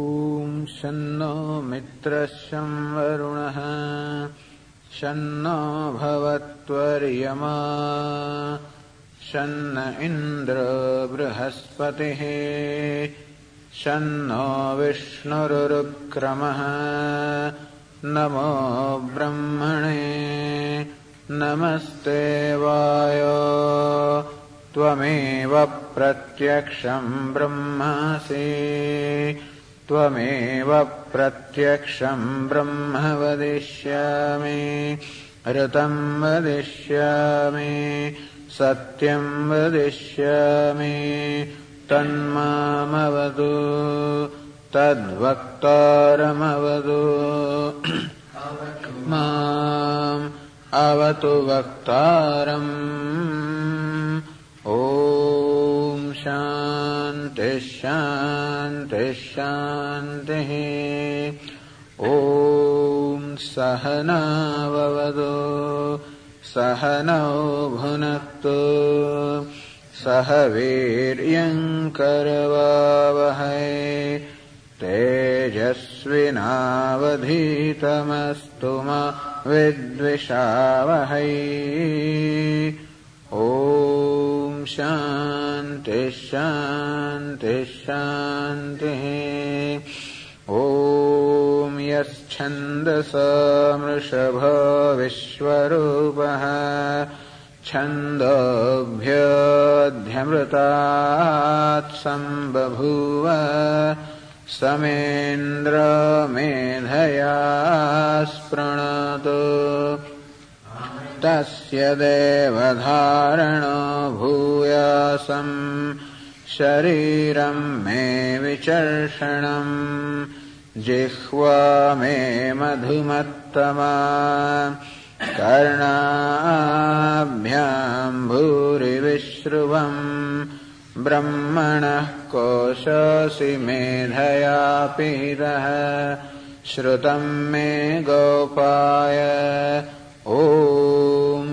ॐ शन्नो मित्रशं वरुणः शन्नो भवत्वर्यमा शन्न इन्द्र बृहस्पतिः शन्नो विष्णुरुरुक्रमः नमो ब्रह्मणे नमस्ते वायो त्वमेव प्रत्यक्षम् ब्रह्मासि त्वमेव प्रत्यक्षम् ब्रह्म वदिष्यामि ऋतम् वदिष्यामि सत्यम् वदिष्यामि तन्मामवतु तद्वक्तारमवतु माम् अवतु वक्तारम्। ॐ शान्तिः शान्तिः ॐ सहनाववतु सहनौ भुनक्तु सह वीर्यङ्करवावहै तेजस्विनावधीतमस्तु मा विद्विषावहै। ॐ शान्तिः ॐ यच्छन्दसामृषभो विश्वरूपः छन्दोभ्योऽध्यमृतात् सम्बभूव समेन्द्रमेधया स्पृणतु तस्य देवधारणो भूयासम् शरीरम् मे विचर्षणम् जिह्वा मे मधुमत्तमा कर्णाभ्याम् भूरिविश्रुवम् ब्रह्मणः कोशोऽसि मेधया पीतः श्रुतम् मे गोपाय ॐ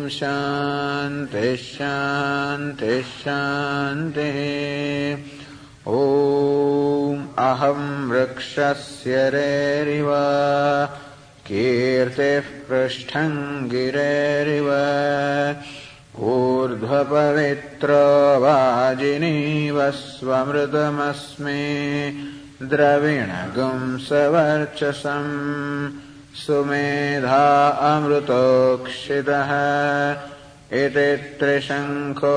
शान्तिः शान्तिः शान्तिः। ॐ अहम् वृक्षस्य रेरिव कीर्तिः पृष्ठम् गिरेरिव। ऊर्ध्वपवित्रो वाजिनीव स्वमृतमस्मि द्रविणगुंसवर्चसम् सुमेधा अमृतोक्षितः इति त्रिशङ्खोर्वेदानुवचनम्।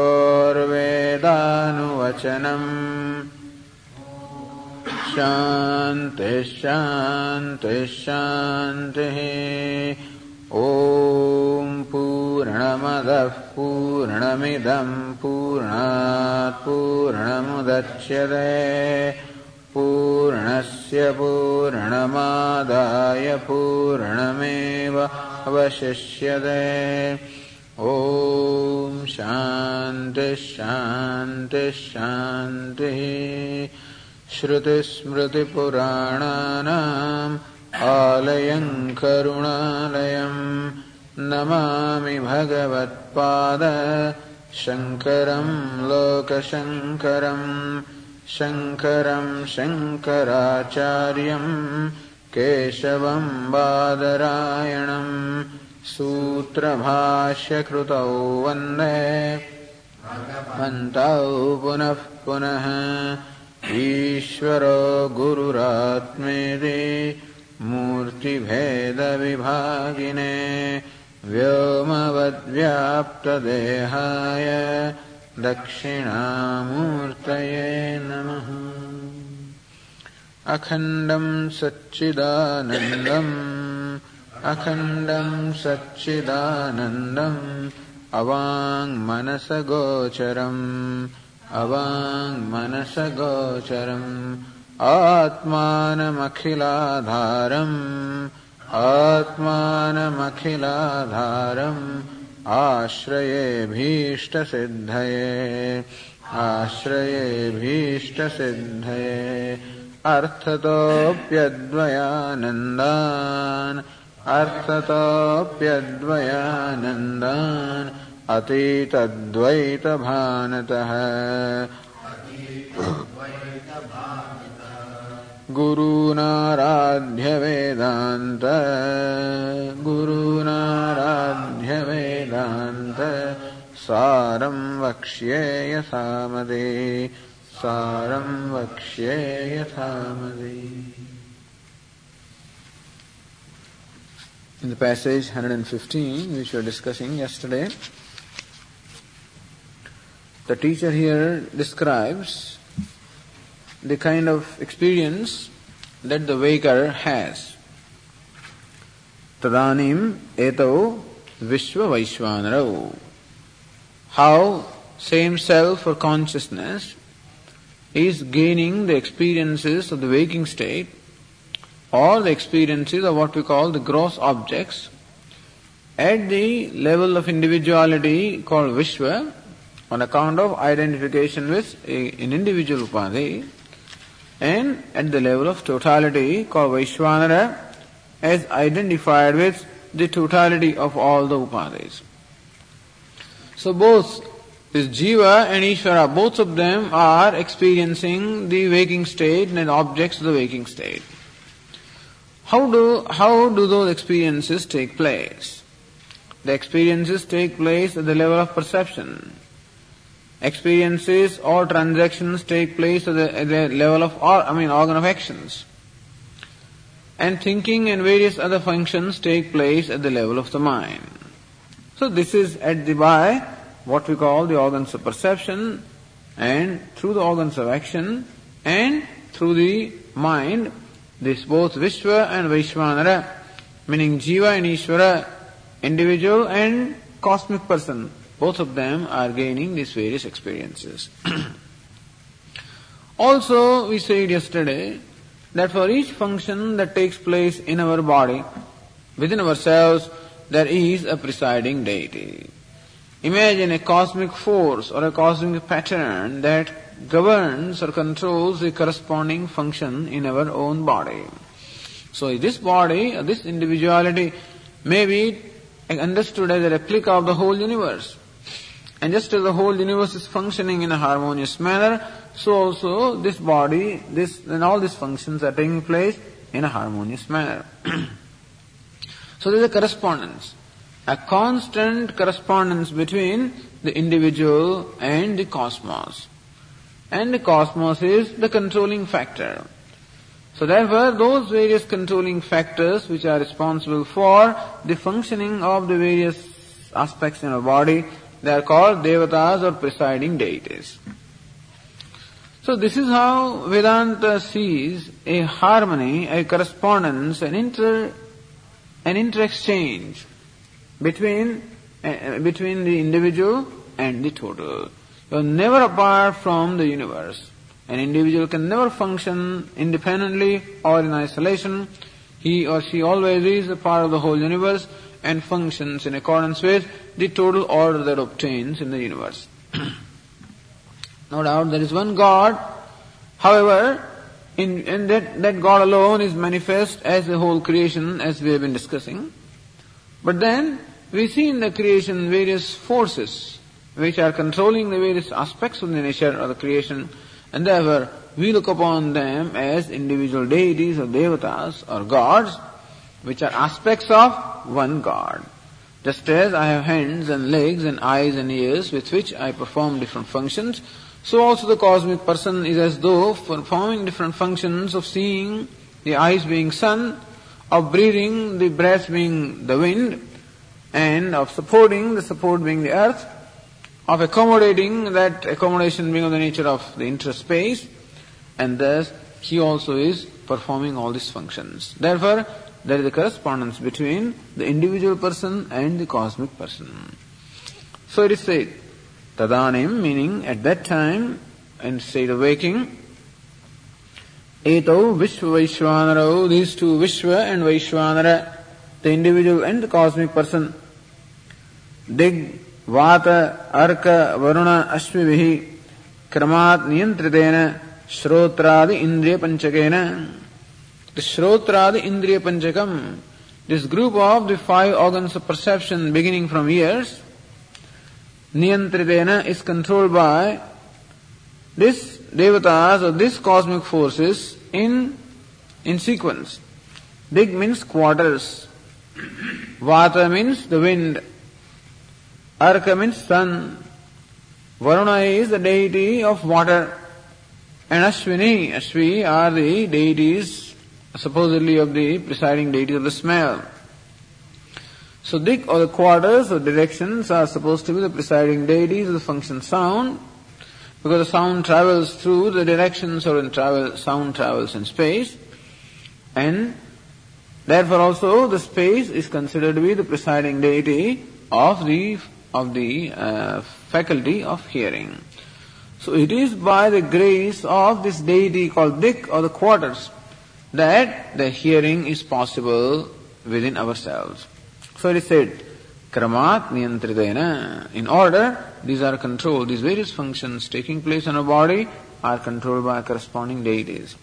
शान्तिः शान्तिः शान्तिः। ॐ पूर्णमदः पूर्णमिदम् पूर्णात् पूर्णमुदच्यते पूर्णस्य पूर्णमादाय पूर्णमेव अवशिष्यते। ॐ शान्तिः श्रुतिस्मृतिपुराणानाम् आलयम् करुणालयम् नमामि भगवत्पाद शङ्करम् लोकशङ्करम् शङ्करम् शङ्कराचार्यम् केशवम् बादरायणम् सूत्रभाष्यकृतौ वन्दे। भवन्तौ पुनः पुनः ईश्वरो गुरुरात्मेति मूर्तिभेदविभागिने व्योमवद्व्याप्तदेहाय दक्षिणामूर्तये नमः। अखण्डम् सच्चिदानन्दम् अखण्डम् सच्चिदानन्दम् अवाङ्मनसगोचरम् अवाङ्मनसगोचरम् आत्मानमखिलाधारम् आत्मानमखिलाधारम् आश्रयेभीष्टसिद्धये आश्रयेभीष्टसिद्धये अर्थतोऽप्यद्वयानन्दान् अर्थतोऽप्यद्वयानन्दान् अतीतद्वैतभानतः गुरूनाराध्य वेदान्त गुरूनाराध्य वेदान्त सारं वक्ष्ये सारं वक्ष्ये यथामदे। In the passage 115, which we were discussing yesterday, the teacher here describes the kind of experience that the waker has. Tadanim eto vishva vaishvanarau. How same self or consciousness is gaining the experiences of the waking state or the experiences of what we call the gross objects at the level of individuality called Vishwa on account of identification with an individual upadhi and at the level of totality called Vaishwanara as identified with the totality of all the upadhis. So both this Jiva and Ishvara, both of them are experiencing the waking state and objects of the waking state. How do, how do those experiences take place? The experiences take place at the level of perception. Experiences or transactions take place at the, at the level of, or, I mean, organ of actions. And thinking and various other functions take place at the level of the mind. So this is at the by what we call the organs of perception and through the organs of action and through the mind this both Vishwa and Vaishwanara, meaning Jiva and Ishvara, individual and cosmic person, both of them are gaining these various experiences. also, we said yesterday that for each function that takes place in our body, within ourselves, there is a presiding deity. Imagine a cosmic force or a cosmic pattern that governs or controls the corresponding function in our own body. So this body, this individuality may be understood as a replica of the whole universe. And just as the whole universe is functioning in a harmonious manner, so also this body, this and all these functions are taking place in a harmonious manner. so there is a correspondence, a constant correspondence between the individual and the cosmos and the cosmos is the controlling factor. So therefore, those various controlling factors which are responsible for the functioning of the various aspects in our body, they are called devatas or presiding deities. So this is how Vedanta sees a harmony, a correspondence, an inter, an inter-exchange between, uh, between the individual and the total. You are never apart from the universe. An individual can never function independently or in isolation. He or she always is a part of the whole universe and functions in accordance with the total order that obtains in the universe. no doubt there is one God. However, in, in that, that God alone is manifest as the whole creation as we have been discussing. But then we see in the creation various forces which are controlling the various aspects of the nature of the creation, and therefore we look upon them as individual deities or devatas or gods, which are aspects of one God. Just as I have hands and legs and eyes and ears with which I perform different functions, so also the cosmic person is as though performing different functions of seeing, the eyes being sun, of breathing, the breath being the wind, and of supporting, the support being the earth, of accommodating that accommodation being of the nature of the interspace, and thus he also is performing all these functions. Therefore, there is a correspondence between the individual person and the cosmic person. So it is said, Tadanim, meaning at that time, in state of waking, Eto Vishwa Vaishwanara, these two Vishwa and Vaishwanara, the individual and the cosmic person, dig वात अर्क वरुण अश्विभिः क्रमात् नियंत्रितेन श्रोत्रादि इंद्रिय पंचकेन the shrotradi indriya panchakam this group of the five organs of perception beginning from ears niyantritena is controlled by this devatas or this cosmic forces in in sequence. Dig means quarters. Vata means the wind. Arka means sun. Varuna is the deity of water. And Ashwini, Ashwi are the deities supposedly of the presiding deity of the smell. So dik or the quarters or directions are supposed to be the presiding deities of the function sound because the sound travels through the directions or in travel, sound travels in space and therefore also the space is considered to be the presiding deity of the of the uh, faculty of hearing. So it is by the grace of this deity called Dik or the quarters that the hearing is possible within ourselves. So it is said, Kramat Niyantritena. In order, these are controlled, these various functions taking place in a body are controlled by corresponding deities.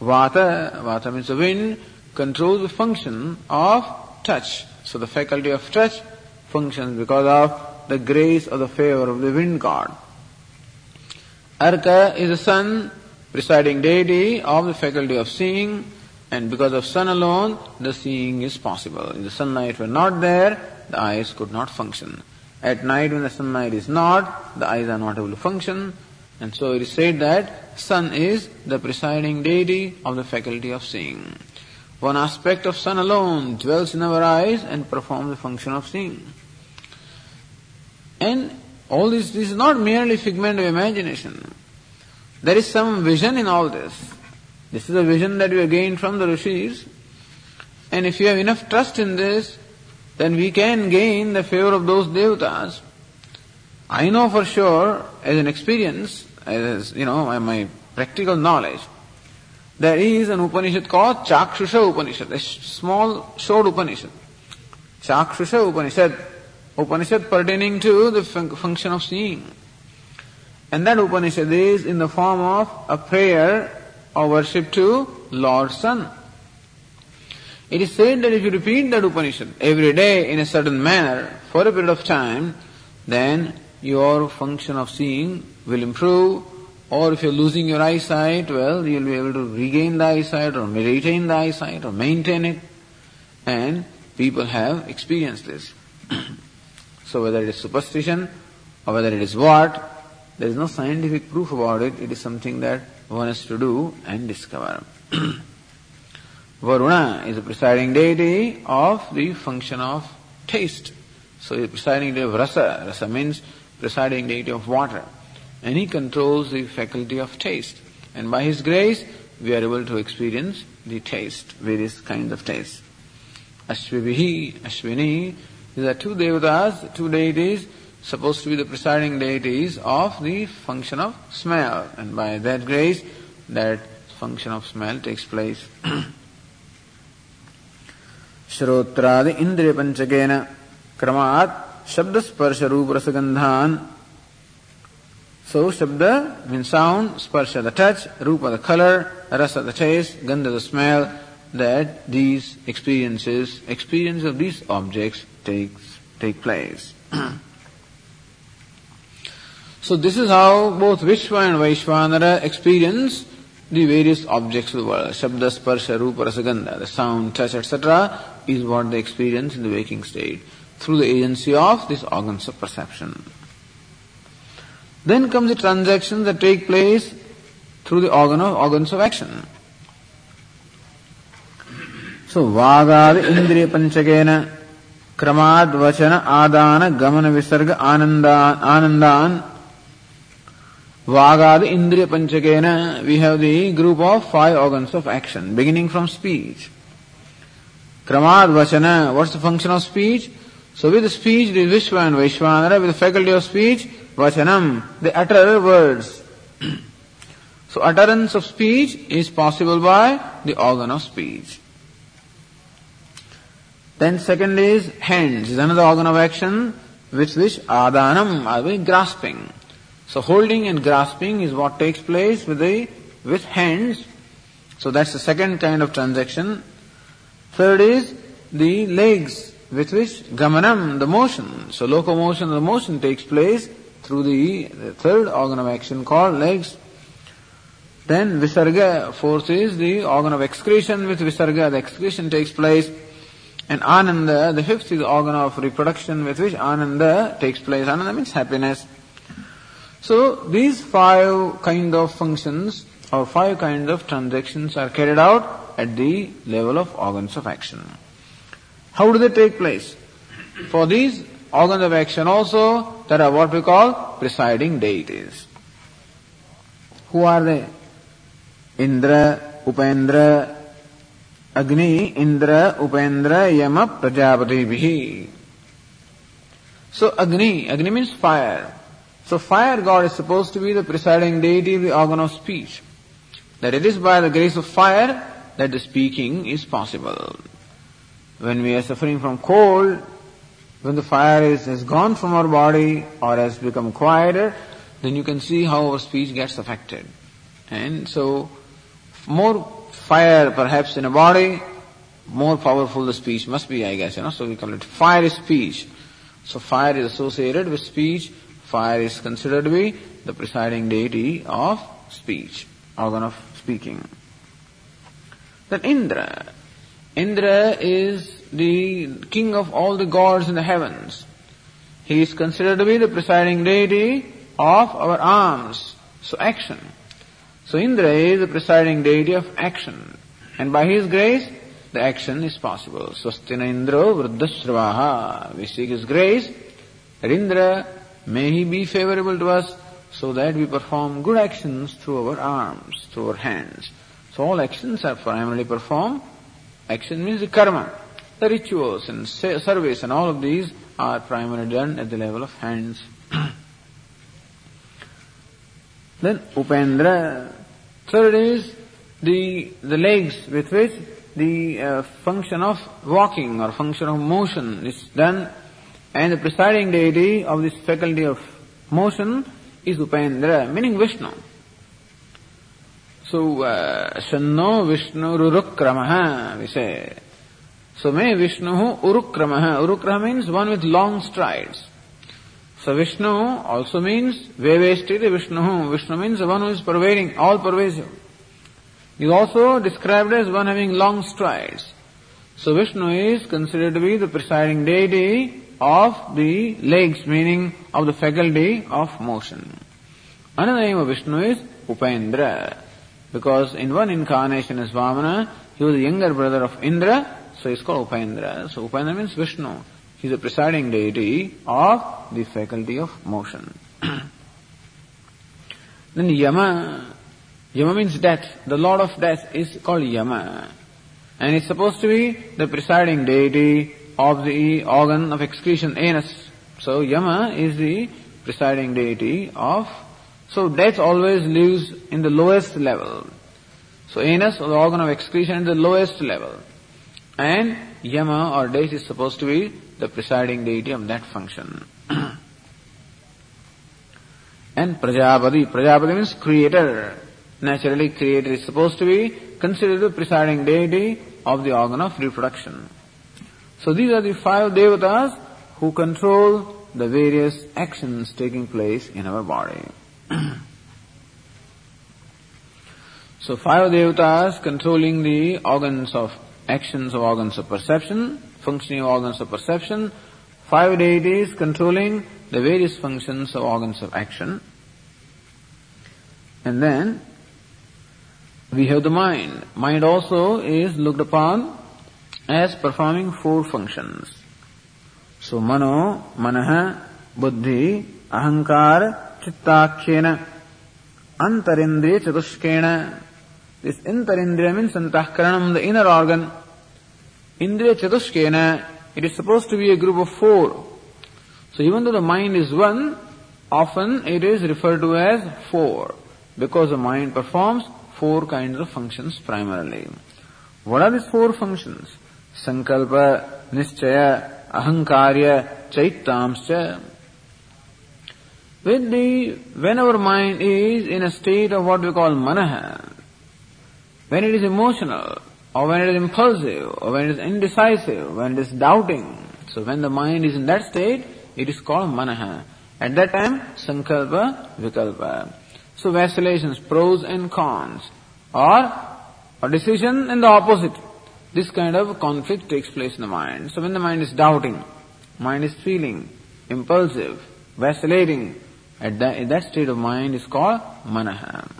Vata, Vata means the wind, controls the function of touch. So the faculty of touch functions because of the grace or the favor of the wind god. Arka is the sun, presiding deity of the faculty of seeing, and because of sun alone, the seeing is possible. If the sunlight were not there, the eyes could not function. At night when the sunlight is not, the eyes are not able to function, and so it is said that sun is the presiding deity of the faculty of seeing. One aspect of sun alone dwells in our eyes and performs the function of seeing. And all this, this is not merely figment of imagination. There is some vision in all this. This is a vision that we have gained from the rishis. And if you have enough trust in this, then we can gain the favor of those devatas. I know for sure, as an experience, as you know, my, practical knowledge, there is an Upanishad called Chakshusha Upanishad, a small, short Upanishad. Chakshusha Upanishad, Upanishad pertaining to the fun- function of seeing. And that Upanishad is in the form of a prayer or worship to Lord Sun. It is said that if you repeat that Upanishad every day in a certain manner for a period of time, then your function of seeing will improve. Or if you're losing your eyesight, well, you'll be able to regain the eyesight or retain the eyesight or maintain it. And people have experienced this. so whether it is superstition or whether it is what, there is no scientific proof about it. It is something that one has to do and discover. Varuna is the presiding deity of the function of taste. So the presiding deity of rasa. Rasa means presiding deity of water. And he controls the faculty of taste. And by his grace, we are able to experience the taste, various kinds of taste. Ashwini, these are two devatas, two deities supposed to be the presiding deities of the function of smell. And by that grace, that function of smell takes place. श्रोत्रादि इंद्रिय पंचकेन क्रमात् शब्द स्पर्श रूप रसगंधान So Shabda means sound, Sparsha the touch, Rupa the color, Rasa the taste, Gandha the smell, that these experiences, experience of these objects takes, take place. So this is how both Vishwa and Vaishvanara experience the various objects of the world. Shabda, Sparsha, Rupa, Rasagandha, the sound, touch, etc. is what they experience in the waking state through the agency of these organs of perception. Then comes the transactions that take place through the organ of, organs of action. So, Vagad Indriya Panchakena Kramad Vachana Adana Gamana Visarga Anandan Anandan Vagad Indriya Panchakena, we have the group of five organs of action, beginning from speech. Kramad Vachana, what's the function of speech? So with the speech, the Vishwa and Vaishvanara, with the faculty of speech, Vachanam, they utter words. so utterance of speech is possible by the organ of speech. Then second is hands, is another organ of action with which adanam, are we grasping. So holding and grasping is what takes place with the with hands. So that's the second kind of transaction. Third is the legs with which gamanam, the motion. So locomotion, the motion takes place through the, the third organ of action called legs. Then Visarga, fourth is the organ of excretion. With Visarga, the excretion takes place. And Ananda, the fifth is the organ of reproduction with which Ananda takes place. Ananda means happiness. So these five kind of functions or five kinds of transactions are carried out at the level of organs of action. How do they take place? For these organs of action also, there are what we call presiding deities. Who are they? Indra, Upendra, Agni, Indra, Upendra, Yama, Prajapati. So Agni, Agni means fire. So fire god is supposed to be the presiding deity of the organ of speech. That it is by the grace of fire that the speaking is possible. When we are suffering from cold, when the fire is, has gone from our body or has become quieter, then you can see how our speech gets affected. And so, more fire perhaps in a body, more powerful the speech must be, I guess, you know, so we call it fire speech. So fire is associated with speech, Fire is considered to be the presiding deity of speech, organ of speaking. Then Indra. Indra is the king of all the gods in the heavens. He is considered to be the presiding deity of our arms. So action. So Indra is the presiding deity of action. And by his grace, the action is possible. Swastina Indro Vriddhasravaha. We seek his grace that Indra May He be favorable to us so that we perform good actions through our arms, through our hands. So all actions are primarily performed. Action means the karma. The rituals and service and all of these are primarily done at the level of hands. then Upendra. Third is the, the legs with which the uh, function of walking or function of motion is done and the presiding deity of this faculty of motion is Upendra, meaning Vishnu. So, uh, Vishnu Urukramaha, we say. So, may Vishnu Urukramaha. Urukrama means one with long strides. So, Vishnu also means Vevestiti Vishnu. Vishnu means the one who is pervading, all pervasive. He is also described as one having long strides. So, Vishnu is considered to be the presiding deity of the legs, meaning of the faculty of motion. Another name of Vishnu is Upendra, because in one incarnation as Vamana, he was the younger brother of Indra, so he's called Upendra. So Upendra means Vishnu. He's the presiding deity of the faculty of motion. then Yama, Yama means death. The Lord of Death is called Yama. And he's supposed to be the presiding deity of the organ of excretion, anus. So Yama is the presiding deity of, so death always lives in the lowest level. So anus or the organ of excretion is the lowest level. And Yama or death is supposed to be the presiding deity of that function. and Prajapati, Prajapati means creator. Naturally creator is supposed to be considered the presiding deity of the organ of reproduction. So these are the five devatas who control the various actions taking place in our body. so five devatas controlling the organs of actions of organs of perception, functioning of organs of perception, five deities controlling the various functions of organs of action. And then we have the mind. Mind also is looked upon as performing four functions. So mano, manaha, buddhi, ahankar, chittakhyena, antarindriya chatushkena. This antarindriya means antahkaranam, the inner organ. Indriya chatushkena, it is supposed to be a group of four. So even though the mind is one, often it is referred to as four, because the mind performs four kinds of functions primarily. What are these four functions? संकल्प निश्चय अहंकार्य चैतांश with the when our mind is in a state of what we call manaha, when it is emotional, or when it is impulsive, or when it is indecisive, when it is doubting, so when the mind is in that state, it is called manaha. At that time, sankalpa, vikalpa. So vacillations, pros and cons, or a decision and the opposite. This kind of conflict takes place in the mind. So when the mind is doubting, mind is feeling, impulsive, vacillating, at that, that state of mind is called manaha.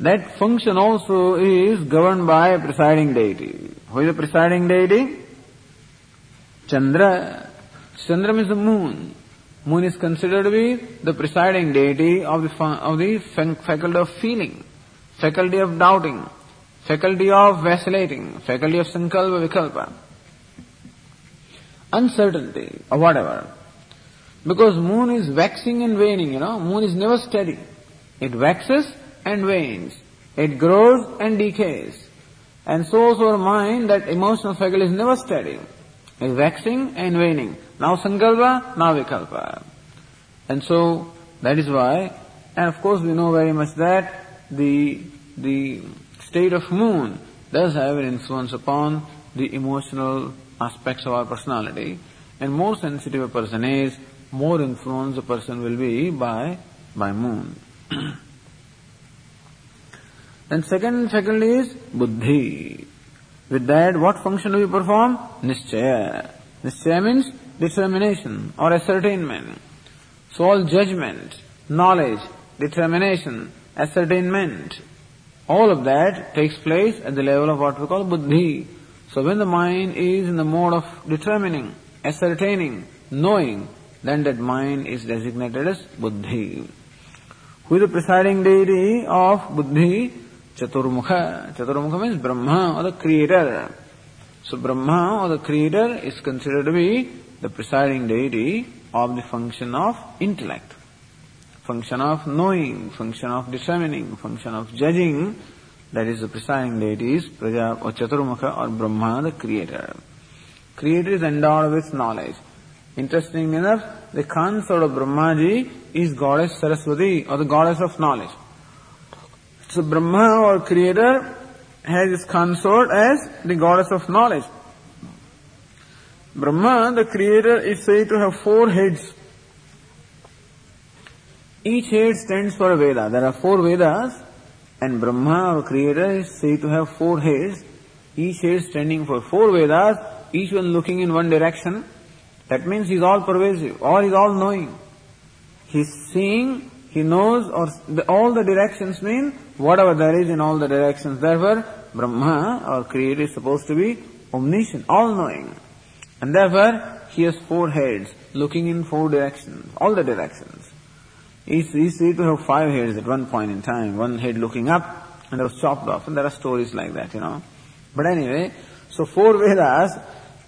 That function also is governed by a presiding deity. Who is the presiding deity? Chandra. Chandra means the moon. Moon is considered to be the presiding deity of the, of the faculty of feeling, faculty of doubting, faculty of vacillating, faculty of sankalpa vikalpa, uncertainty or whatever. Because moon is waxing and waning, you know, moon is never steady. It waxes and wanes. It grows and decays. And so also our mind, that emotional faculty is never steady. It's waxing and waning. Now sankalpa, now vikalpa. And so that is why, and of course we know very much that the, the state of moon does have an influence upon the emotional aspects of our personality. And more sensitive a person is, more influenced a person will be by, by moon. then second faculty is buddhi. With that, what function do we perform? Nischaya. Nischaya means determination or ascertainment. So all judgment, knowledge, determination, ascertainment, all of that takes place at the level of what we call buddhi. So when the mind is in the mode of determining, ascertaining, knowing, then that mind is designated as buddhi. Who is the presiding deity of buddhi? Chaturmukha. Chaturmukha means Brahma or the creator. So Brahma or the creator is considered to be the presiding deity of the function of intellect, function of knowing, function of determining, function of judging. That is the presiding deity is Praja or Chaturmukha or Brahma, the creator. Creator is endowed with knowledge. Interesting enough, the consort of Brahmaji is goddess Saraswati or the goddess of knowledge. So Brahma or creator has his consort as the goddess of knowledge. Brahma, the creator, is said to have four heads. Each head stands for a Veda. There are four Vedas, and Brahma, or creator, is said to have four heads. Each head standing for four Vedas, each one looking in one direction. That means he's all pervasive, or he's all knowing. He's seeing, he knows, or the, all the directions mean whatever there is in all the directions. Therefore, Brahma, or creator, is supposed to be omniscient, all knowing. And therefore, he has four heads, looking in four directions, all the directions. He's said to have five heads at one point in time, one head looking up, and that was chopped off, and there are stories like that, you know. But anyway, so four Vedas,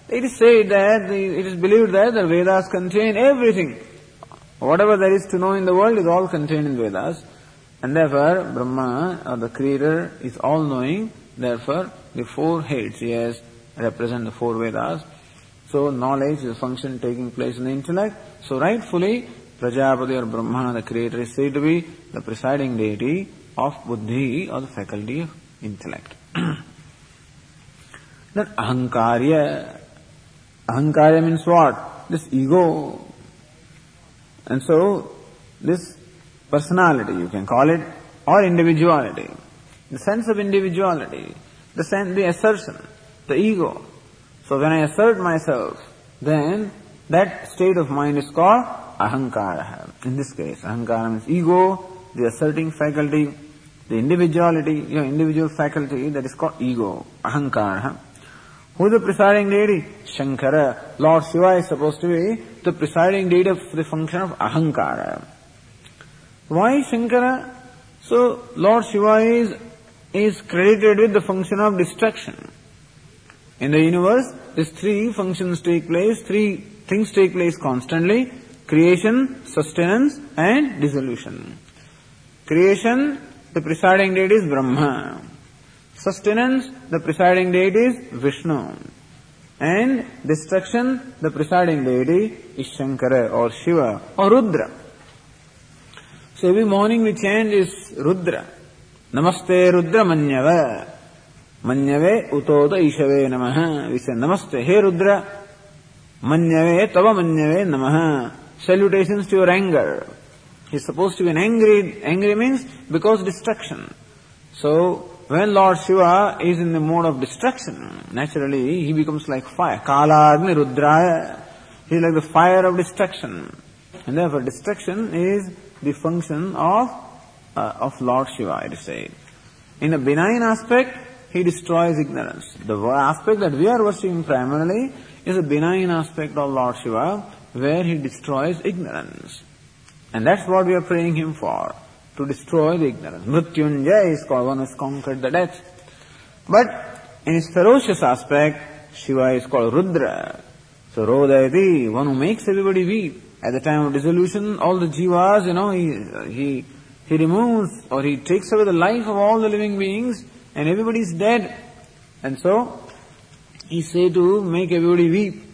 it is said that, it is believed that the Vedas contain everything. Whatever there is to know in the world is all contained in Vedas. And therefore, Brahma, or the Creator, is all knowing. Therefore, the four heads he has represent the four Vedas. So knowledge is a function taking place in the intellect. So rightfully, Prajapati or Brahma, the creator, is said to be the presiding deity of buddhi or the faculty of intellect. then ahankarya. Ahankarya means what? This ego. And so, this personality, you can call it, or individuality. The sense of individuality, the sense, the assertion, the ego. So when I assert myself, then that state of mind is called ahankara. In this case, ahankara means ego, the asserting faculty, the individuality, your individual faculty, that is called ego, ahankara. Who is the presiding deity? Shankara. Lord Shiva is supposed to be the presiding deity of the function of ahankara. Why Shankara? So Lord Shiva is, is credited with the function of destruction. In the universe, these three functions take place, three things take place constantly creation, sustenance, and dissolution. Creation, the presiding deity is Brahma. Sustenance, the presiding deity is Vishnu. And destruction, the presiding deity is Shankara or Shiva or Rudra. So every morning we chant is Rudra. Namaste Rudra Manyava. Manyave Utoda Ishave Namaha. We say Namaste, Hey Rudra. Manyave Tava Manyave Namaha. Salutations to your anger. He's supposed to be an angry, angry means because destruction. So, when Lord Shiva is in the mode of destruction, naturally he becomes like fire. Kala Agni Rudraya. He is like the fire of destruction. And therefore destruction is the function of, uh, of Lord Shiva, it is said. In a benign aspect, he destroys ignorance. The aspect that we are worshipping primarily is a benign aspect of Lord Shiva, where he destroys ignorance. And that's what we are praying him for, to destroy the ignorance. Mrityunjay is called one who has conquered the death. But in his ferocious aspect, Shiva is called Rudra. So Rodayati, one who makes everybody weep. At the time of dissolution, all the jivas, you know, he, he, he removes or he takes away the life of all the living beings and everybody is dead. And so, he said to make everybody weep.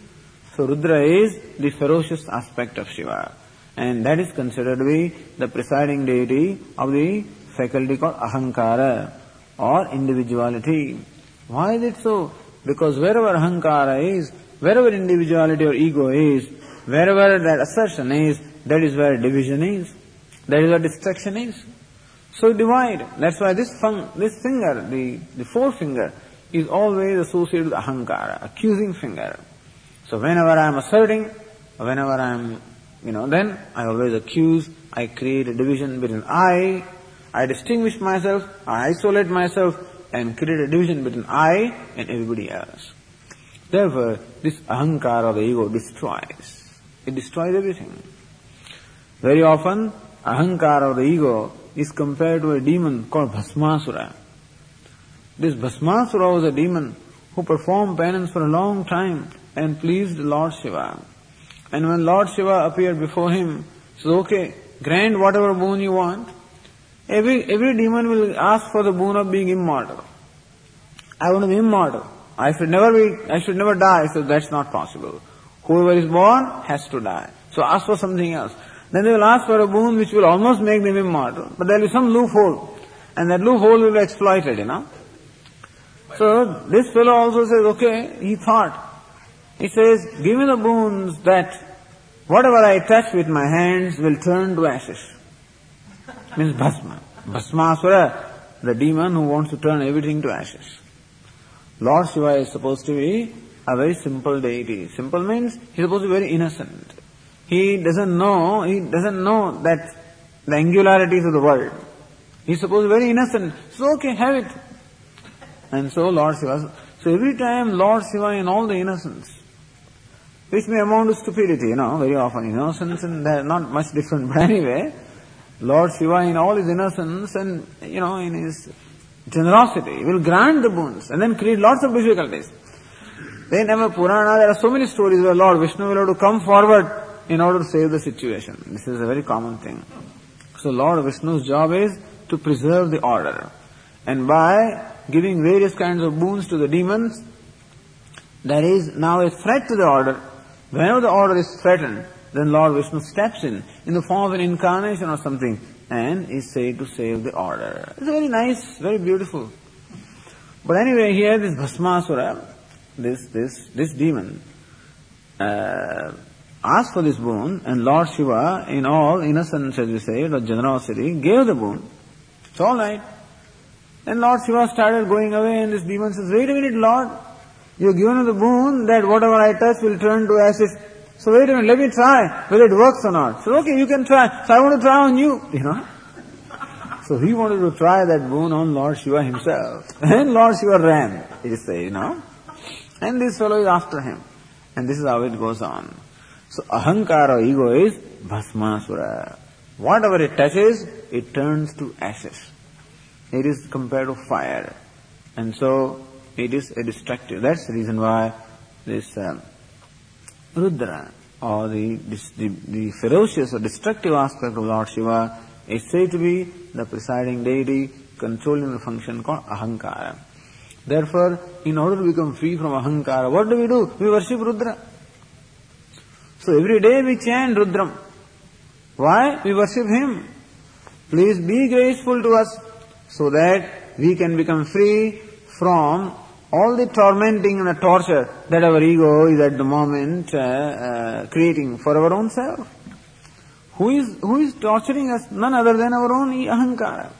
So Rudra is the ferocious aspect of Shiva. And that is considered to be the presiding deity of the faculty called Ahankara or individuality. Why is it so? Because wherever Ahankara is, wherever individuality or ego is, wherever that assertion is, that is where division is. That is where destruction is. So divide. That's why this fun, this finger, the, the forefinger, is always associated with ahankara, accusing finger. So whenever I am asserting, whenever I am, you know, then I always accuse, I create a division between I, I distinguish myself, I isolate myself, and create a division between I and everybody else. Therefore, this ahankara of the ego destroys. It destroys everything. Very often, ahankara of the ego is compared to a demon called Bhasmasura. This Bhasmasura was a demon who performed penance for a long time and pleased Lord Shiva. And when Lord Shiva appeared before him, said, okay, grant whatever boon you want. Every, every demon will ask for the boon of being immortal. I want to be immortal. I should never be, I should never die. So that's not possible. Whoever is born has to die. So ask for something else. Then they will ask for a boon which will almost make them immortal. But there will be some loophole. And that loophole will be exploited, you know. So this fellow also says, okay, he thought. He says, give me the boons that whatever I touch with my hands will turn to ashes. Means Bhasma. Bhasmasura, the demon who wants to turn everything to ashes. Lord Shiva is supposed to be a very simple deity. Simple means he's supposed to be very innocent. He doesn't know, he doesn't know that the angularities of the world. He's supposed to be very innocent. So okay, have it. And so Lord Shiva, so every time Lord Shiva in all the innocence, which may amount to stupidity, you know, very often innocence and they're not much different, but anyway, Lord Shiva in all his innocence and, you know, in his generosity will grant the boons and then create lots of difficulties. Then in Purana, there are so many stories where Lord Vishnu will have to come forward in order to save the situation. This is a very common thing. So Lord Vishnu's job is to preserve the order. And by giving various kinds of boons to the demons, there is now a threat to the order. Whenever the order is threatened, then Lord Vishnu steps in, in the form of an incarnation or something, and is said to save the order. It's very nice, very beautiful. But anyway, here this Bhasmasura, this, this, this demon, uh, asked for this boon, and Lord Shiva, in all innocence, as we say, or generosity, gave the boon. It's alright. Then Lord Shiva started going away, and this demon says, Wait a minute, Lord, you have given the boon that whatever I touch will turn to ashes. So wait a minute, let me try whether it works or not. So okay, you can try. So I want to try on you, you know. So he wanted to try that boon on Lord Shiva himself. And Lord Shiva ran, he say, you know. And this fellow is after him. And this is how it goes on. So ahankara, ego is bhasmasura. Whatever it touches, it turns to ashes. It is compared to fire. And so it is a destructive. That's the reason why this um, Rudra or the, this, the, the ferocious or destructive aspect of Lord Shiva is said to be the presiding deity controlling the function called ahankara. Therefore, in order to become free from ahankara, what do we do? We worship Rudra. So every day we chant Rudram. Why? We worship Him. Please be graceful to us so that we can become free from all the tormenting and the torture that our ego is at the moment uh, uh, creating for our own self. Who is, who is torturing us? None other than our own ahankara.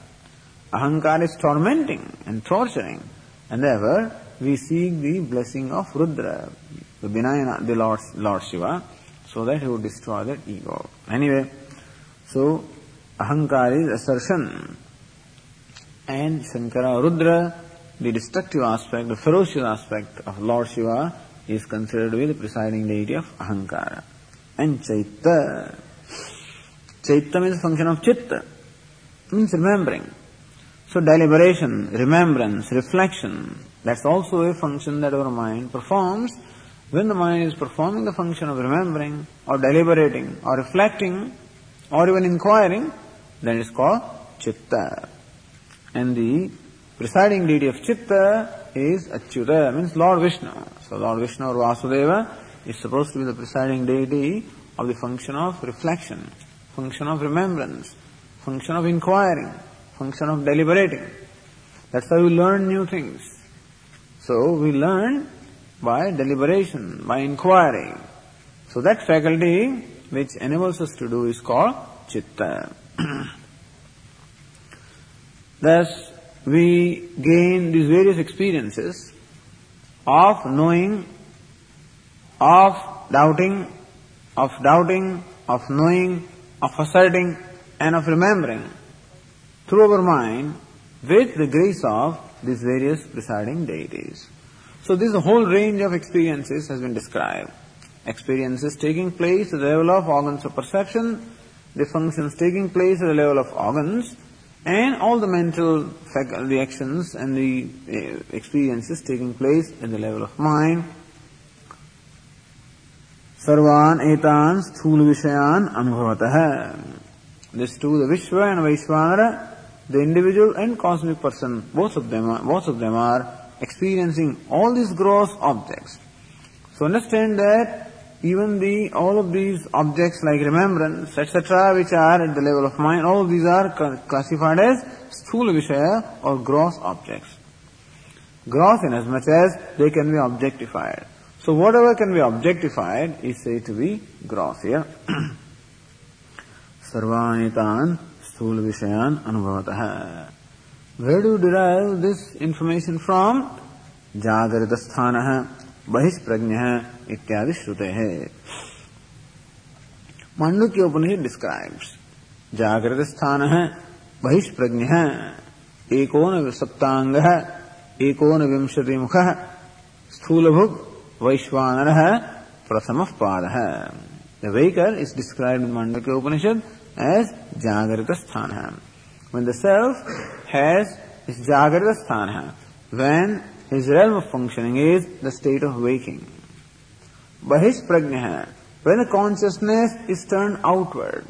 Ahankara is tormenting and torturing. And therefore, we seek the blessing of Rudra, the Vinayana, the Lord, Lord Shiva, so that he would destroy that ego. Anyway, so ahankara is assertion. And Shankara Rudra, the destructive aspect, the ferocious aspect of Lord Shiva, is considered to be the presiding deity of ahankara. And Chaita, Chaita means function of chitta, means remembering. So deliberation, remembrance, reflection, that's also a function that our mind performs. When the mind is performing the function of remembering or deliberating or reflecting or even inquiring, then it's called chitta. And the presiding deity of chitta is Achyuta, means Lord Vishnu. So Lord Vishnu or Vasudeva is supposed to be the presiding deity of the function of reflection, function of remembrance, function of inquiring, function of deliberating. That's how we learn new things. So we learn by deliberation, by inquiry. So that faculty which enables us to do is called chitta. Thus, we gain these various experiences of knowing, of doubting, of doubting, of knowing, of asserting, and of remembering through our mind with the grace of these various presiding deities. So this whole range of experiences has been described. Experiences taking place at the level of organs of perception, the functions taking place at the level of organs, and all the mental reactions and the uh, experiences taking place at the level of mind. Sarvan etan sthul vishayan anubhavatah. This too, the Vishwa and Vaishvanara, the individual and cosmic person, both of them are, both of them are experiencing all these gross objects. So understand that even the, all of these objects like remembrance, etc., which are at the level of mind, all of these are classified as sthula vishaya or gross objects. Gross in as much as they can be objectified. So whatever can be objectified is said to be gross here. सर्वाणितान् स्थूल विषयान अनुभवतः where do derive this information from जागृत स्थान बहिष्प्रज्ञ इत्यादि श्रुते है। मांडुक्य उपनिषद describes जागृत स्थान है बहिष्प्रज्ञ। है एकोन सप्तांग है एकोन विंशति मुख है स्थूलभुग वैश्वानर है प्रथम पाद। The waker is described Mandukya Upanishad as Jagrata Sthana. When the self has his Jagrata Sthana, when his realm of functioning is the state of waking. Bahish Prajna, when the consciousness is turned outward,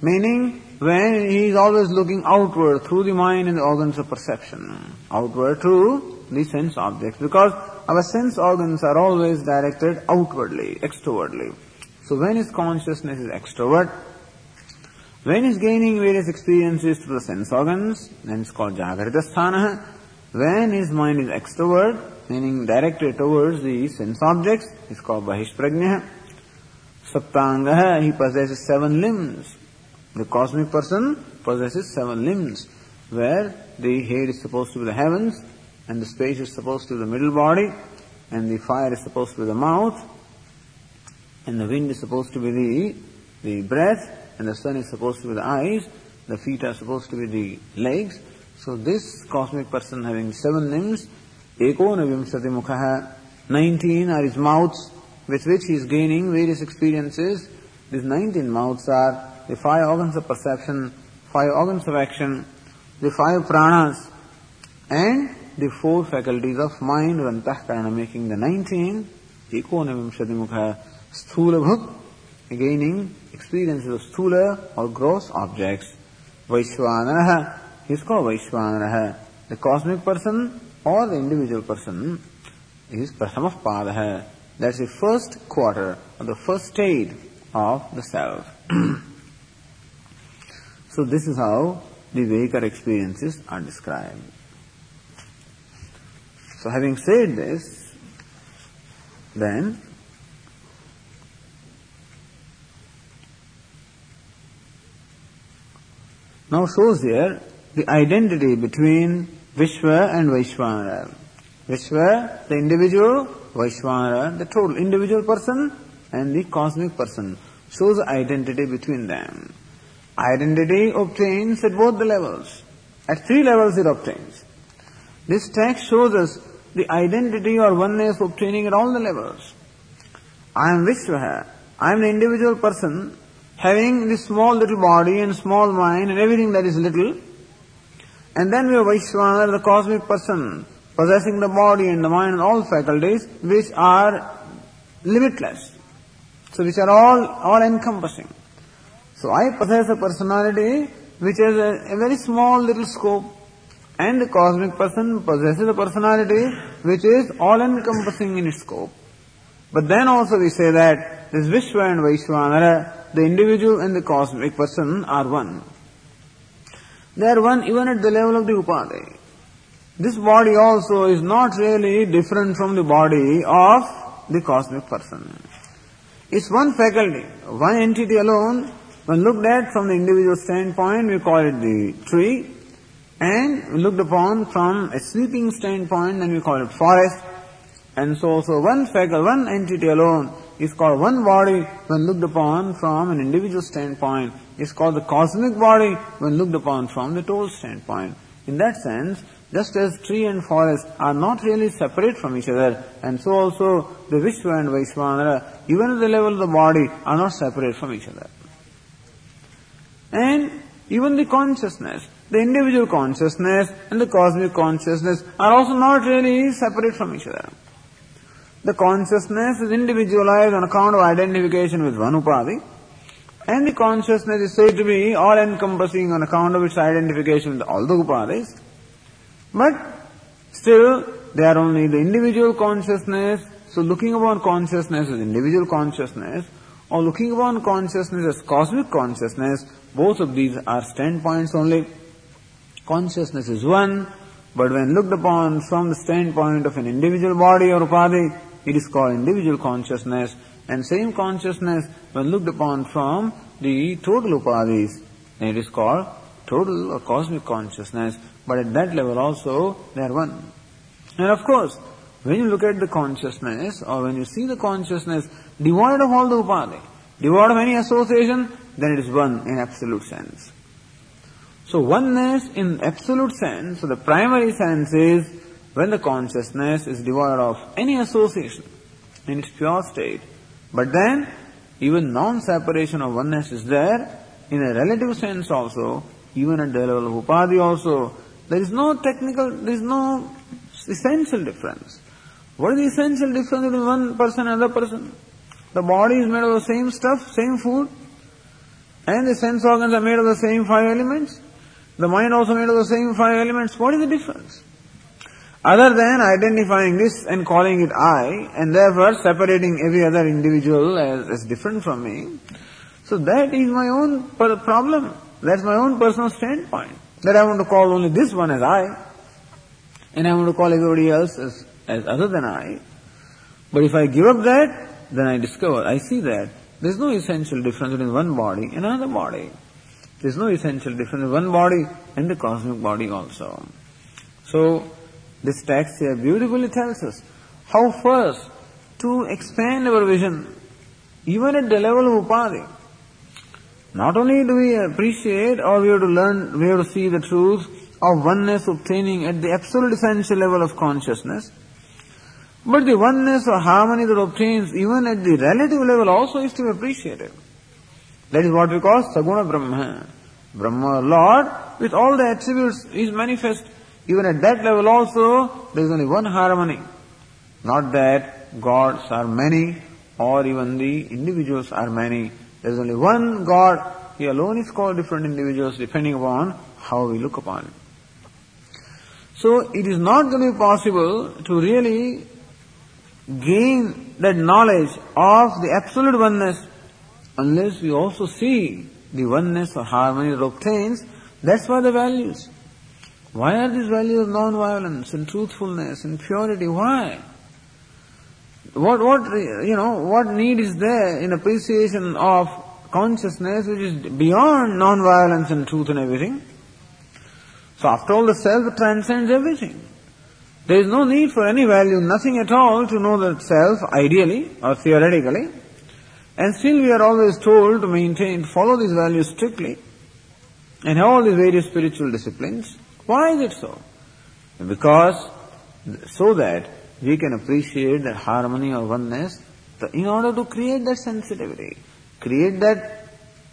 meaning when he is always looking outward through the mind and the organs of perception, outward through the sense objects, because our sense organs are always directed outwardly, extrovertly. So when his consciousness is extrovert, when he's gaining various experiences through the sense organs, then it's called Jagratasthana. When his mind is extrovert, meaning directed towards the sense objects, it's called Bahishprajna. Saptanga, he possesses seven limbs. The cosmic person possesses seven limbs, where the head is supposed to be the heavens, and the space is supposed to be the middle body, and the fire is supposed to be the mouth, and the wind is supposed to be the, the breath, and the sun is supposed to be the eyes, the feet are supposed to be the legs. So this cosmic person having seven limbs, ekona vimsati mukhaha, 19 are his mouths with which he is gaining various experiences. These 19 mouths are the five organs of perception, five organs of action, the five pranas, and the four faculties of mind, Rantahkarana, making the 19, ekona vimsati mukha, sthula bhuk, gaining experiences of sthula or gross objects. Vaishwanaraha, he is called Vaishwanaraha. The cosmic person or the individual person is Prathamah Padaha. That's the first quarter or the first stage of the self. so this is how the Vedic experiences are described. So having said this, then now shows here the identity between Vishwa and Vaishwanara. Vishwa, the individual, Vaishwanara, the total individual person and the cosmic person, shows identity between them. Identity obtains at both the levels. At three levels it obtains. This text shows us the identity or oneness obtaining at all the levels. I am Vishwa. I am the individual person having this small little body and small mind and everything that is little. And then we have Vaishwana, the cosmic person, possessing the body and the mind and all faculties which are limitless. So which are all, all encompassing. So I possess a personality which has a, a very small little scope and the cosmic person possesses a personality which is all encompassing in its scope. But then also we say that this Vishwa and Vaishwanara, the individual and the cosmic person are one. They are one even at the level of the Upadhi. This body also is not really different from the body of the cosmic person. It's one faculty, one entity alone. When looked at from the individual standpoint, we call it the tree, and looked upon from a sleeping standpoint, then we call it forest. And so, so one faculty, one entity alone is called one body when looked upon from an individual standpoint. It's called the cosmic body when looked upon from the total standpoint. In that sense, just as tree and forest are not really separate from each other, and so also the Vishwa and Vaishwanara, even at the level of the body, are not separate from each other. And even the consciousness, the individual consciousness and the cosmic consciousness are also not really separate from each other. The consciousness is individualized on account of identification with one upadhi, and the consciousness is said to be all encompassing on account of its identification with all the upadhis. But still, they are only the individual consciousness. So looking upon consciousness as individual consciousness, or looking upon consciousness as cosmic consciousness, both of these are standpoints only. Consciousness is one, but when looked upon from the standpoint of an individual body or upadhi, it is called individual consciousness. And same consciousness, when looked upon from the total upadhis, it is called total or cosmic consciousness. But at that level also, they are one. And of course, when you look at the consciousness, or when you see the consciousness devoid of all the upadhi, devoid of any association, then it is one in absolute sense. So oneness in absolute sense, so the primary sense is when the consciousness is devoid of any association in its pure state. But then, even non-separation of oneness is there in a relative sense also, even at the level of upadhi also, there is no technical, there is no essential difference. What is the essential difference between one person and another person? The body is made of the same stuff, same food, and the sense organs are made of the same five elements. The mind also made of the same five elements. What is the difference? Other than identifying this and calling it I, and therefore separating every other individual as, as different from me. So that is my own problem. That's my own personal standpoint. That I want to call only this one as I, and I want to call everybody else as, as other than I. But if I give up that, then I discover, I see that there's no essential difference between one body and another body. There's no essential difference between one body and the cosmic body also. So, this text here beautifully tells us how first to expand our vision, even at the level of upadhi. Not only do we appreciate or we have to learn, we have to see the truth of oneness obtaining at the absolute essential level of consciousness, but the oneness or harmony that obtains even at the relative level also is to be appreciated. That is what we call Saguna Brahma. Brahma, Lord, with all the attributes is manifest. Even at that level also, there is only one harmony. Not that gods are many or even the individuals are many. There is only one God. He alone is called different individuals depending upon how we look upon it. So it is not going to be possible to really gain that knowledge of the absolute oneness unless we also see the oneness or harmony that obtains. That's why the values. Why are these values non-violence and truthfulness and purity? Why? What, what, you know, what need is there in appreciation of consciousness which is beyond non-violence and truth and everything. So after all, the self transcends everything. There is no need for any value, nothing at all to know the self ideally or theoretically. And still we are always told to maintain, follow these values strictly and have all these various spiritual disciplines. Why is it so? Because, so that we can appreciate that harmony or oneness in order to create that sensitivity, create that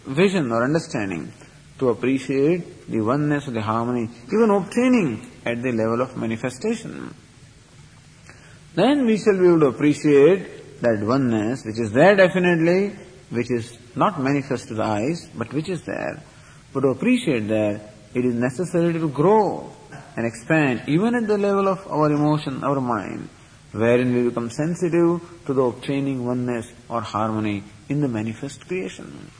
vision or understanding to appreciate the oneness the harmony, even obtaining at the level of manifestation. Then we shall be able to appreciate that oneness which is there definitely, which is not manifest to the eyes, but which is there. But to appreciate that, it is necessary to grow and expand even at the level of our emotion, our mind, wherein we become sensitive to the obtaining oneness or harmony in the manifest creation.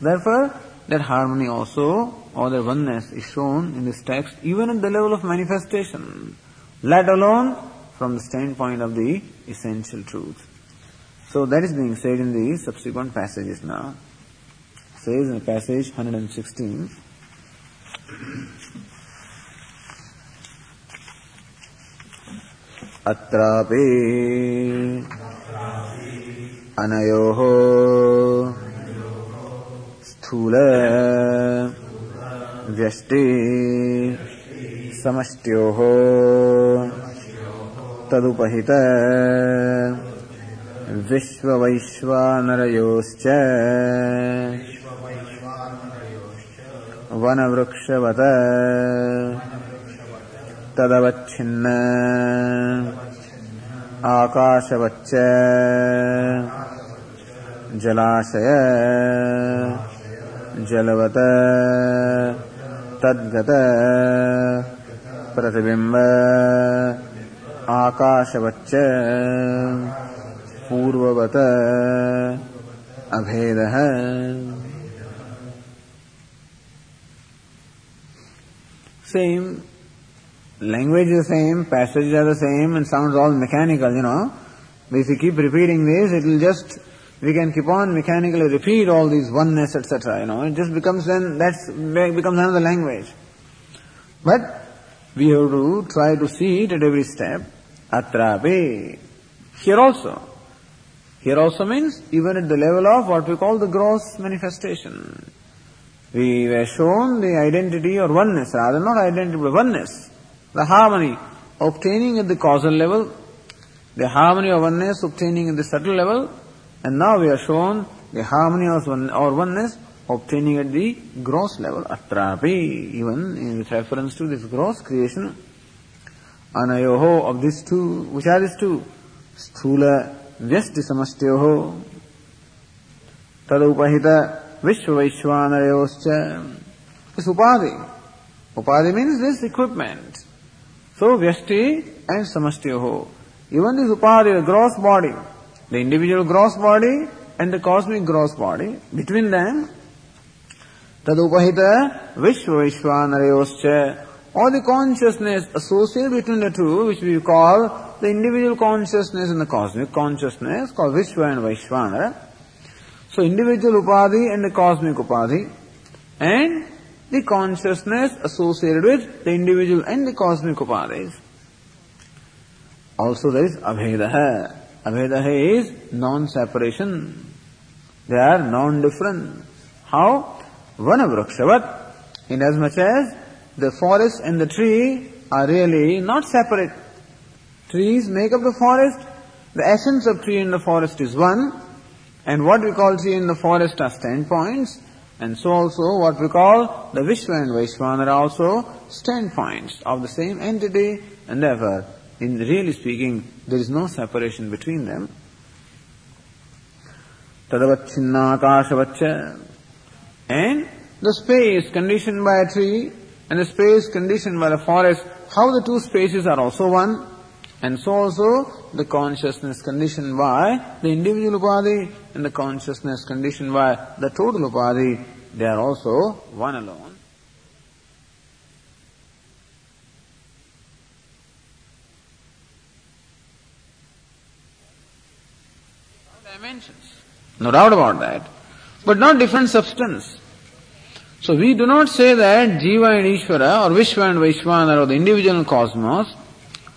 Therefore, that harmony also, or the oneness is shown in this text even at the level of manifestation, let alone from the standpoint of the essential truth. So that is being said in the subsequent passages now. Says in passage 116, अत्रापि अनयोः स्थूल व्यष्टि समष्ट्योः तदुपहित विश्ववैश्वानरयोश्च वनवृक्षवत। तदवच्छिन्न। आकाशवच्च। जलाशय। जलवत। तद्गत। प्रतिबिम्ब। आकाशवच्च। पूर्ववत। अभेदः Same language is the same, passages are the same, and sounds all mechanical, you know. But if you keep repeating this, it will just, we can keep on mechanically repeat all these oneness, etc., you know. It just becomes then, that's, becomes another language. But, we have to try to see it at every step. Atrape. Here also. Here also means even at the level of what we call the gross manifestation. We were shown the identity or oneness, rather not identity but oneness the harmony obtaining at the causal level, the harmony of oneness obtaining at the subtle level, and now we are shown the harmony of one, or oneness obtaining at the gross level, atrapi, even in with reference to this gross creation, anayoho of these two, which are these two? Sthula vyasti samastyoho, vishvaishwanarayoscha. This upadi. Upadi means this equipment. So Vyashti and Samastyoho. Even this Upadi, the gross body, the individual gross body and the cosmic gross body, between them, Tadupahita Vishwa Vishwanarayoscha, or the consciousness associated between the two, which we call the individual consciousness and the cosmic consciousness, called Vishwa and Vaishwanara. So individual Upadi and the cosmic Upadi, and the consciousness associated with the individual and the cosmic upadis. Also there is Abhedaha. Abhedaha is non-separation. They are non-different. How? Vanavrukshavat. In as the forest and the tree are really not separate. Trees make up the forest. The essence of tree and the forest is one. And what we call tree in the forest are standpoints. And so also what we call the Vishwa and Vaishwana are also standpoints of the same entity and therefore, in really speaking, there is no separation between them. And the space conditioned by a tree and the space conditioned by the forest, how the two spaces are also one. And so also the consciousness conditioned by the individual upadhi and the consciousness conditioned by the total upadhi, they are also one alone. Dimensions. No doubt about that. but not different substance. So we do not say that Jiva and Ishvara or Vishwa and Vaishvana or the individual cosmos,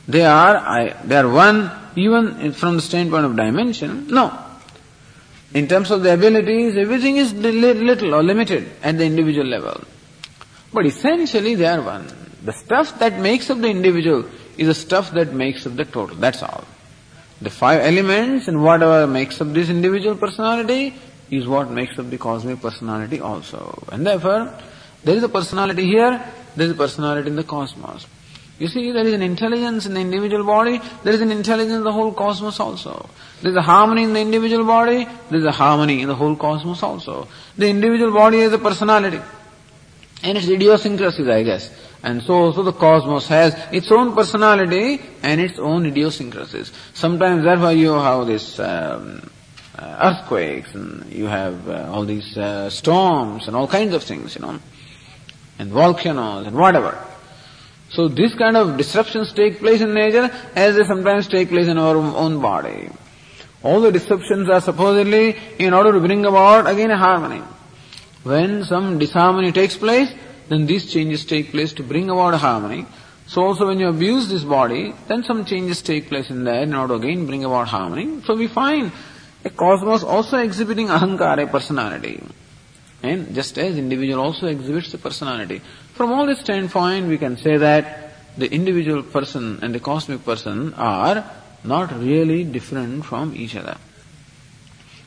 they are, they are one even from the standpoint of dimension. No. In terms of the abilities, everything is little or limited at the individual level. But essentially they are one. The stuff that makes up the individual is the stuff that makes up the total. That's all. The five elements and whatever makes up this individual personality is what makes up the cosmic personality also. And therefore, there is a personality here, there is a personality in the cosmos. You see, there is an intelligence in the individual body, there is an intelligence in the whole cosmos also. There is a harmony in the individual body, there is a harmony in the whole cosmos also. The individual body has a personality. And its idiosyncrasies, I guess. And so also the cosmos has its own personality and its own idiosyncrasies. Sometimes therefore you have this um, uh, earthquakes and you have uh, all these uh, storms and all kinds of things, you know, and volcanoes and whatever. So these kind of disruptions take place in nature as they sometimes take place in our own body. All the disruptions are supposedly in order to bring about again a harmony. When some disharmony takes place, then these changes take place to bring about a harmony. So also when you abuse this body, then some changes take place in there in order to again bring about harmony. So we find a cosmos also exhibiting ahankara, personality. And just as individual also exhibits the personality. From all this standpoint, we can say that the individual person and the cosmic person are not really different from each other.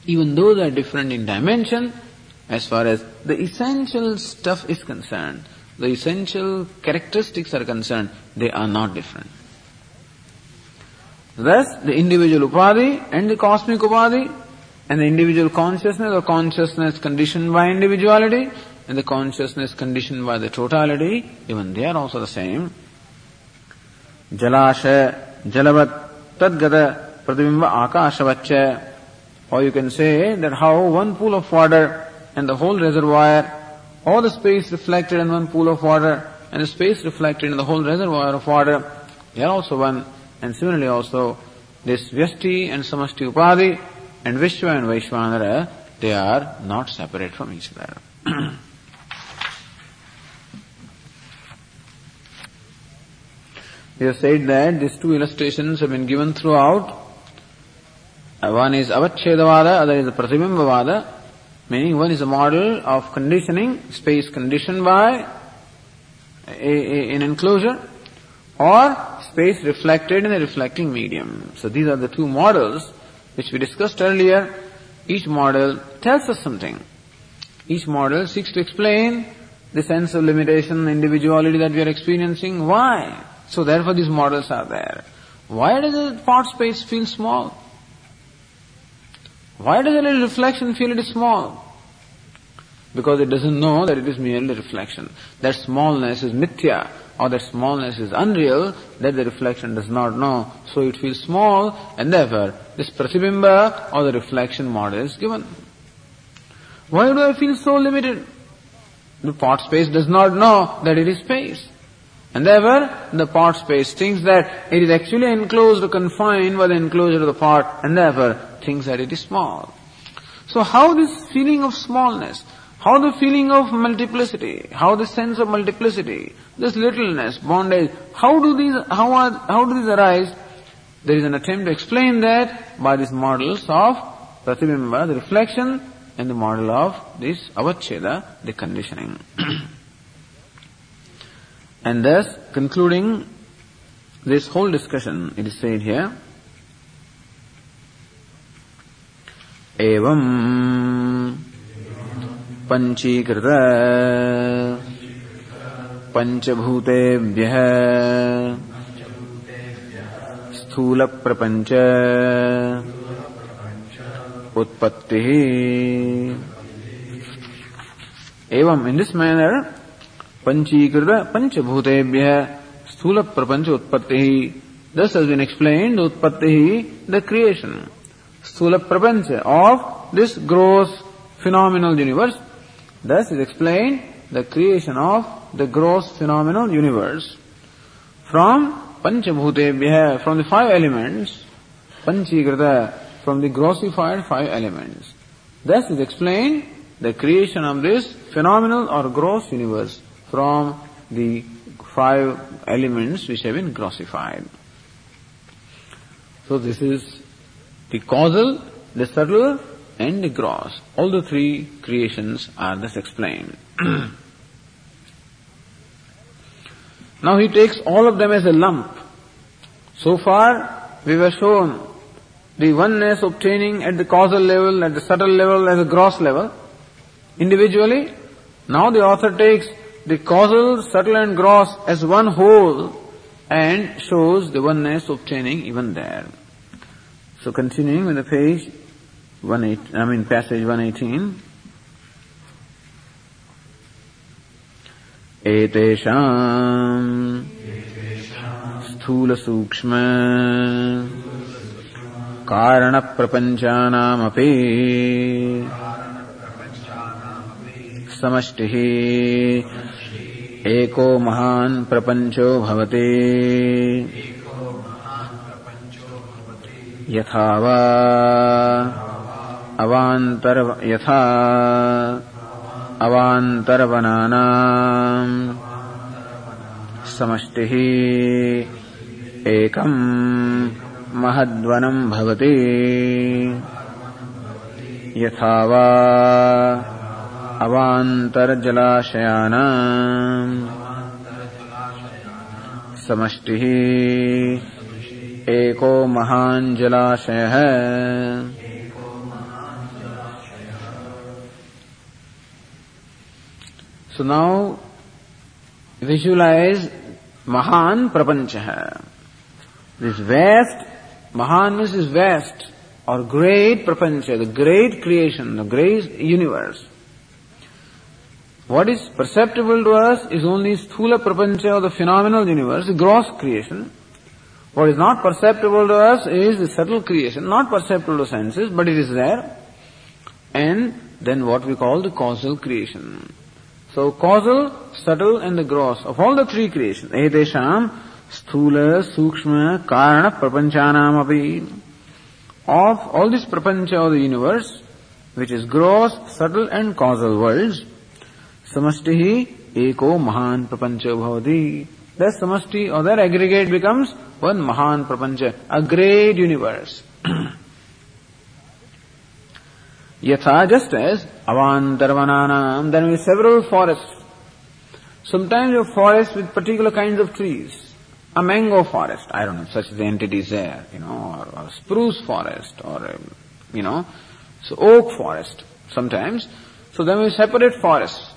Even though they are different in dimension, as far as the essential stuff is concerned, the essential characteristics are concerned, they are not different. Thus, the individual upadhi and the cosmic upadhi and the individual consciousness or consciousness conditioned by individuality and the consciousness conditioned by the totality, even they are also the same. Jalasha, Jalavat, Tadgata, Pratibimba, Akashavacha. Or you can say that how one pool of water and the whole reservoir, all the space reflected in one pool of water and the space reflected in the whole reservoir of water, they are also one. And similarly also, this Vyasti and Samasti Upadhi and Vishwa and Vaishvanara, they are not separate from each other. We have said that these two illustrations have been given throughout. One is Avachedavada, other is Pratibimbavada, meaning one is a model of conditioning, space conditioned by a, a, an enclosure, or space reflected in a reflecting medium. So these are the two models which we discussed earlier. Each model tells us something. Each model seeks to explain the sense of limitation, individuality that we are experiencing. Why? So therefore these models are there. Why does the part space feel small? Why does a little reflection feel it is small? Because it doesn't know that it is merely reflection. That smallness is mithya, or that smallness is unreal, that the reflection does not know. So it feels small, and therefore this pratibimba or the reflection model is given. Why do I feel so limited? The part space does not know that it is space. And therefore, the part space thinks that it is actually enclosed or confined by the enclosure of the part, and therefore thinks that it is small. So how this feeling of smallness, how the feeling of multiplicity, how the sense of multiplicity, this littleness, bondage, how do these, how are, how do these arise? There is an attempt to explain that by these models of Pratibimba, the reflection, and the model of this Avacheda, the conditioning. And thus, concluding this whole discussion, it is said here, एवं पञ्चीकृत पञ्चभूतेभ्यः स्थूलप्रपञ्च उत्पत्तिः एवं in this manner पंचीकृत पंचभूतेभ्य स्थूल प्रपंच उत्पत्ति ही दस has been explain उत्पत्ति ही द क्रिएशन स्थूल प्रपंच of this gross phenomenal universe this is explain the creation of the gross phenomenal universe from पंचभूते from the five elements पंचीकृत from the grossified five elements this is explain the creation of this phenomenal or gross universe from the five elements which have been grossified. So this is the causal, the subtle, and the gross. All the three creations are thus explained. now he takes all of them as a lump. So far, we were shown the oneness obtaining at the causal level, at the subtle level, at the gross level, individually. Now the author takes the causal, subtle and gross as one whole and shows the oneness obtaining even there. So continuing with the page 18, I mean passage 118. एतेषाम् स्थूलसूक्ष्म कारणप्रपञ्चानामपि समष्टिः एको महान् प्रपञ्चो भवति। यथा वा अवान्तर यथा अवान्तरवनानाम्। समष्टिः एकम् महद्वनम् भवति। यथा वा अवान्तर्जलाशयानाम्। समष्टिः एको महान् जलाशयः। सो नाउ विजुलाइज महान प्रपंच है। दिस वेस्ट महान means is vast or great प्रपंच the great creation the great universe What is perceptible to us is only Sthula Prapancha or the phenomenal universe, the gross creation. What is not perceptible to us is the subtle creation, not perceptible to senses, but it is there. And then what we call the causal creation. So causal, subtle and the gross of all the three creations. Etesham, sthula, sukshma, karana, prapanchanam api. Of all this prapancha of the universe, which is gross, subtle and causal worlds, समष्टि ही एको महान प्रपंच भवती। दस समष्टि और दर aggregate becomes one महान प्रपंच a great universe यथा just as अवान्तरवनानाम then we several forest sometimes you forest with particular kind of trees a mango forest I don't know such the entities there you know or spruce forest or you know so oak forest sometimes so then we separate forest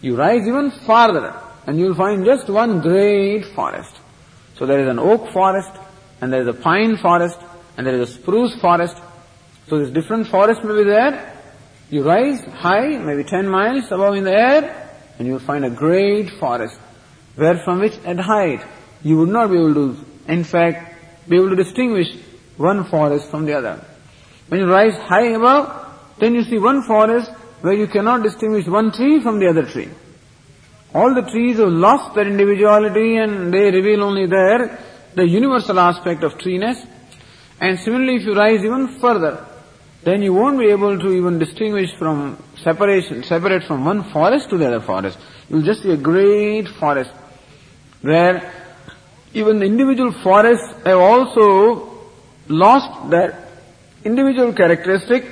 You rise even farther and you'll find just one great forest. So there is an oak forest, and there is a pine forest, and there is a spruce forest. So this different forest may be there. You rise high, maybe 10 miles above in the air, and you'll find a great forest, where from which at height you would not be able to, in fact, be able to distinguish one forest from the other. When you rise high above, then you see one forest where you cannot distinguish one tree from the other tree. All the trees have lost their individuality and they reveal only there the universal aspect of treeness. And similarly, if you rise even further, then you won't be able to even distinguish from separation, separate from one forest to the other forest. You'll just see a great forest where even the individual forests have also lost their individual characteristic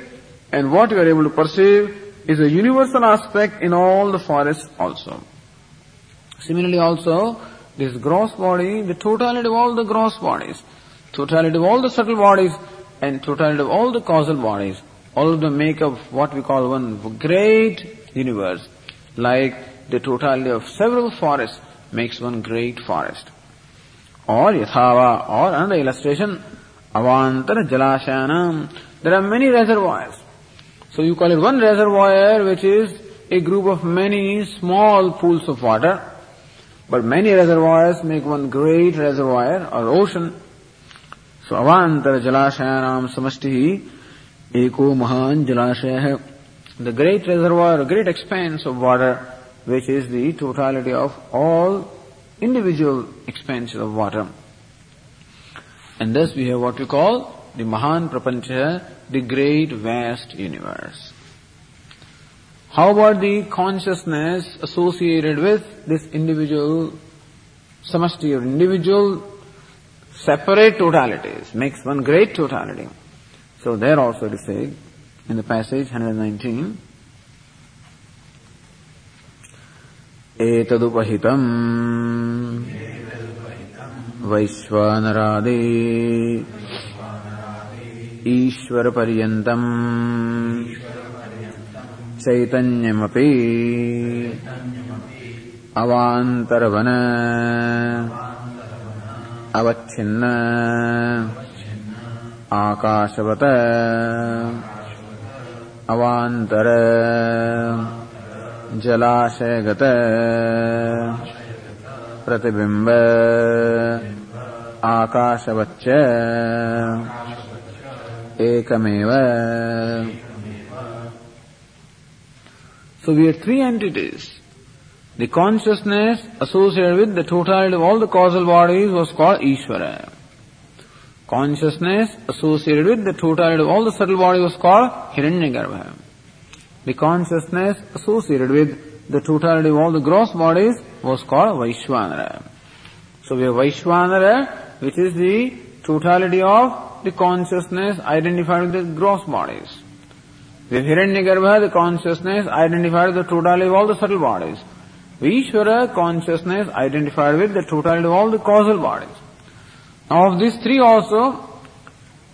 and what you are able to perceive is a universal aspect in all the forests also. Similarly also, this gross body, the totality of all the gross bodies, totality of all the subtle bodies, and totality of all the causal bodies, all of them make up what we call one great universe, like the totality of several forests makes one great forest. Or yathava, or another illustration, avantara jalashayanam. There are many reservoirs. So you call it one reservoir which is a group of many small pools of water but many reservoirs make one great reservoir or ocean. So avantara jalashayanam samashtihi eko mahan jalasaya The great reservoir, great expanse of water, which is the totality of all individual expanses of water. And thus we have what we call the Mahan Prapancha, the great vast universe. How about the consciousness associated with this individual samashti or individual separate totalities makes one great totality. So there also it is said in the passage 119, एतदुपहितम् वैश्वानरादे ईश्वरपर्यन्तम्। चैतन्यमपि अवान्तरवन अवच्छिन्न आकाशवत अवान्तर जलाशयगत प्रतिबिम्ब आकाशवच्च ekam. So we have three entities. The consciousness associated with the totality of all the causal bodies was called Ishvara. Consciousness associated with the totality of all the subtle bodies was called Hiranyagarbha. The consciousness associated with the totality of all the gross bodies was called Vaishvanara. So we have Vaishvanara, which is the totality of the consciousness identified with the gross bodies. Have Hiranyagarbha, the consciousness identified with the totality of all the subtle bodies. Ishvara consciousness identified with the totality of all the causal bodies. Now of these three also,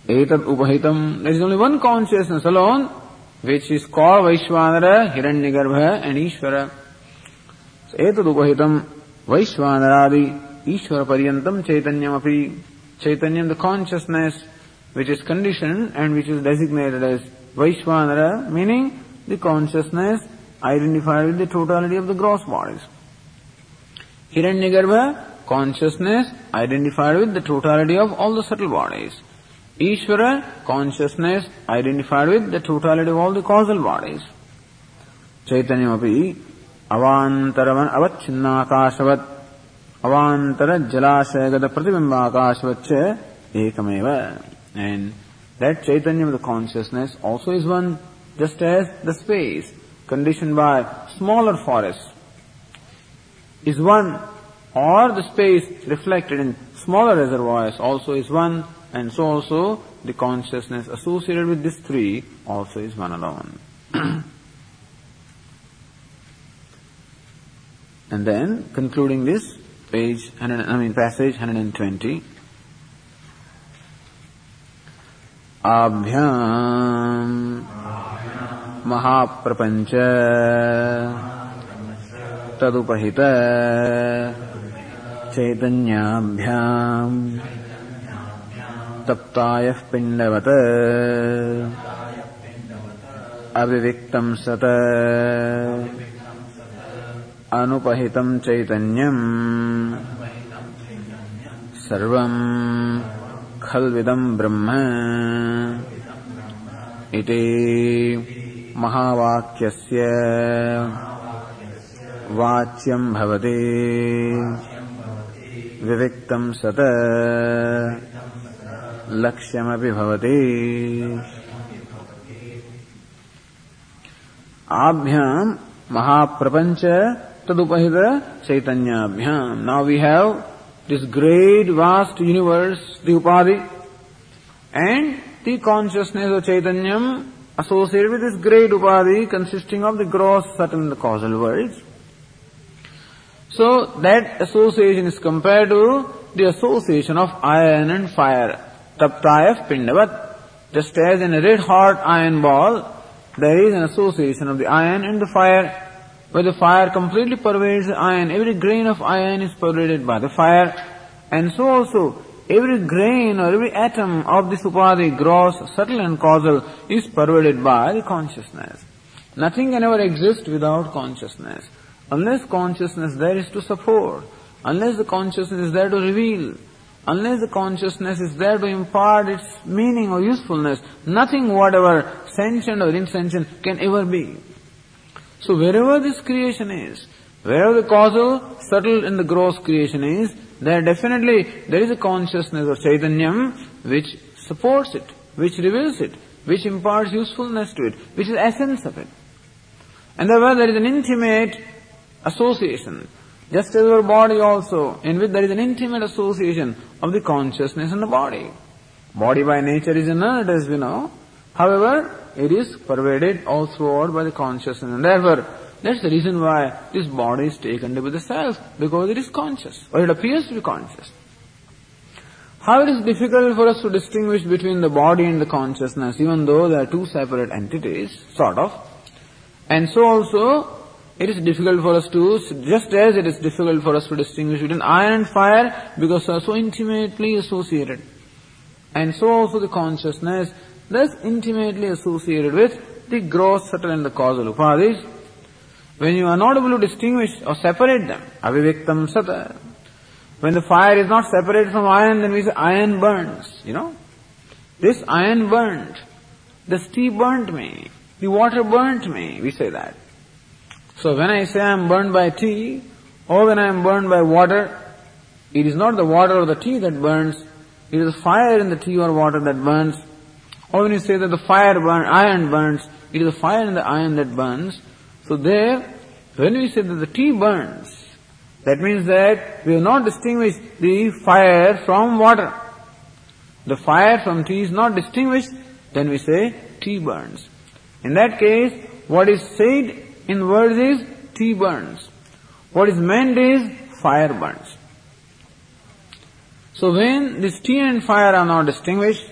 Etat Upahitam, there is only one consciousness alone, which is called Vaishwanara, Hiranyagarbha and Ishvara. So, Etat Upahitam, Vaishwanaradi, Ishvara Paryantam Chaitanyam Api, Chaitanyam the consciousness, which is conditioned and which is designated as Vaishwanara, meaning the consciousness identified with the totality of the gross bodies. Hiranyagarbha, consciousness identified with the totality of all the subtle bodies. Ishvara, consciousness identified with the totality of all the causal bodies. Chaitanyamapi, avantaravan avacchinnakashavat, avantara jalasayagada pratibimbaakashavacha ekameva. And that Chaitanya the consciousness also is one, just as the space conditioned by smaller forests is one, or the space reflected in smaller reservoirs also is one, and so also the consciousness associated with these three also is one alone. and then concluding this page, I mean passage 120. आभ्याम् महाप्रपञ्च तदुपहित चैतन्याभ्याम् तप्तायः पिण्डवत् अविविक्तम् सत अनुपहितम् चैतन्यम्। सर्वम् खल्विदम् ब्रह्म। इति महावाक्यस्य वाच्यम् भवति। विविक्तम् सत लक्ष्यमपि भवति। आभ्याम् महाप्रपञ्च तदुपहित चैतन्याभ्याम् now we have this great vast universe, the Upadhi, and the consciousness of Chaitanyam associated with this great Upadhi consisting of the gross, the causal worlds. So that association is compared to the association of iron and fire, taptaya pindavat. Just as in a red hot iron ball, there is an association of the iron and the fire where the fire completely pervades the iron. Every grain of iron is pervaded by the fire. And so also, every grain or every atom of this upadhi, gross, subtle and causal, is pervaded by the consciousness. Nothing can ever exist without consciousness. Unless consciousness there is to support, unless the consciousness is there to reveal, unless the consciousness is there to impart its meaning or usefulness, nothing whatever sentient or insentient can ever be. So wherever this creation is, wherever the causal, subtle and the gross creation is, there definitely, there is a consciousness of Chaitanyam which supports it, which reveals it, which imparts usefulness to it, which is essence of it. And therefore there is an intimate association. Just as our body also, in which there is an intimate association of the consciousness and the body. Body by nature is inert, as we know. However, it is pervaded all throughout by the consciousness. And therefore, that's the reason why this body is taken to be the self, because it is conscious, or it appears to be conscious. How it is difficult for us to distinguish between the body and the consciousness, even though they are two separate entities, sort of. And so also, it is difficult for us to, just as it is difficult for us to distinguish between iron and fire, because they are so intimately associated. And so also the consciousness, thus intimately associated with the gross, subtle and the causal upadhis. When you are not able to distinguish or separate them, aviviktam sata, when the fire is not separated from iron, then we say iron burns, you know. This iron burnt. The steam burnt me. The water burnt me. We say that. So when I say I am burned by tea, or when I am burned by water, it is not the water or the tea that burns, it is the fire in the tea or water that burns. Or when you say that the fire burn, iron burns, it is the fire and the iron that burns. So there, when we say that the tea burns, that means that we have not distinguished the fire from water. The fire from tea is not distinguished, then we say tea burns. In that case, what is said in words is tea burns. What is meant is fire burns. So when this tea and fire are not distinguished,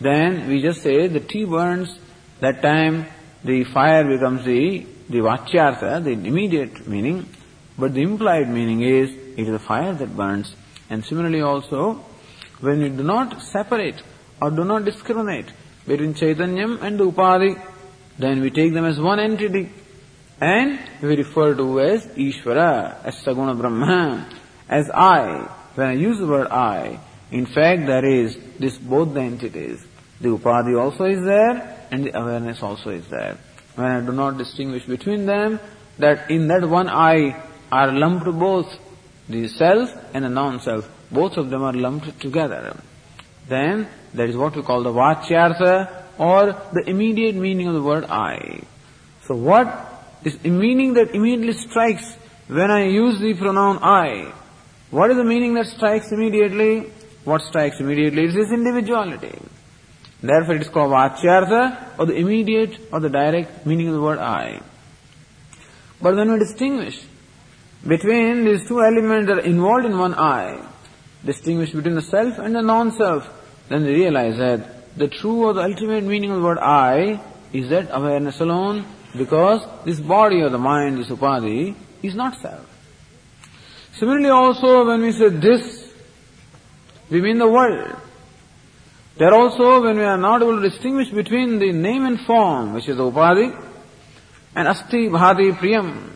then we just say the tea burns, that time the fire becomes the, the vachyartha, the immediate meaning, but the implied meaning is it is the fire that burns. And similarly also, when we do not separate or do not discriminate between Chaitanyam and the Upadhi, then we take them as one entity and we refer to as Ishvara, as Saguna Brahma, as I. When I use the word I, in fact there is this both the entities. The Upadhi also is there and the awareness also is there. When I do not distinguish between them, that in that one I are lumped both, the self and the non-self, both of them are lumped together. Then that is what we call the vachyartha or the immediate meaning of the word I. So what is the meaning that immediately strikes when I use the pronoun I? What is the meaning that strikes immediately? What strikes immediately is this individuality. Therefore it is called vachyartha or the immediate or the direct meaning of the word I. But when we distinguish between these two elements that are involved in one I, distinguish between the self and the non-self, then we realize that the true or the ultimate meaning of the word I is that awareness alone, because this body or the mind, this upadhi, is not self. Similarly also when we say this, we mean the world. There also when we are not able to distinguish between the name and form, which is the upadhi, and asti bhati priyam,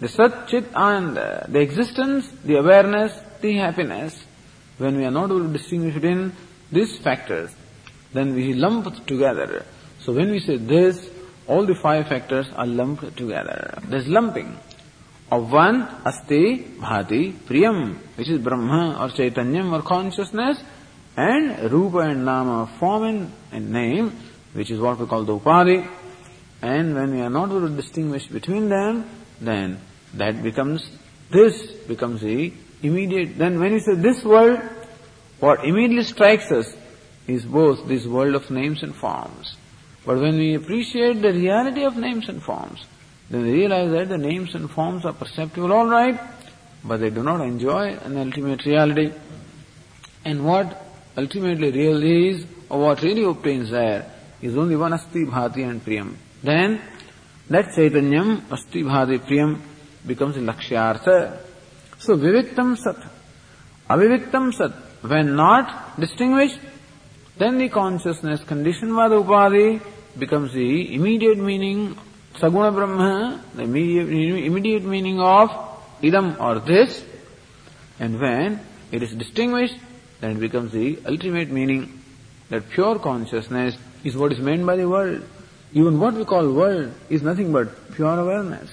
the Sat Chit Ananda, uh, the existence, the awareness, the happiness, when we are not able to distinguish between these factors, then we lump together. So when we say this, all the five factors are lumped together. There's lumping of one asti bhati priyam, which is Brahma or Chaitanyam or consciousness, and Rupa and Nama, form and, name, which is what we call the Upadhi. And when we are not able to distinguish between them, then that becomes, this becomes the immediate, then when we say this world, what immediately strikes us is both this world of names and forms. But when we appreciate the reality of names and forms, then we realize that the names and forms are perceptible alright, but they do not enjoy an ultimate reality. And what ultimately real is, or what really obtains there, is only one Asti Bhati and Priyam. Then, that Chaitanyam, Asti Bhati Priyam, becomes lakshyartha. So viviktam sat, aviviktam sat, when not distinguished, then the consciousness conditioned by the upadhi becomes the immediate meaning, saguna brahma, the immediate, immediate meaning of idam or this, and when it is distinguished, then it becomes the ultimate meaning that pure consciousness is what is meant by the world. Even what we call world is nothing but pure awareness.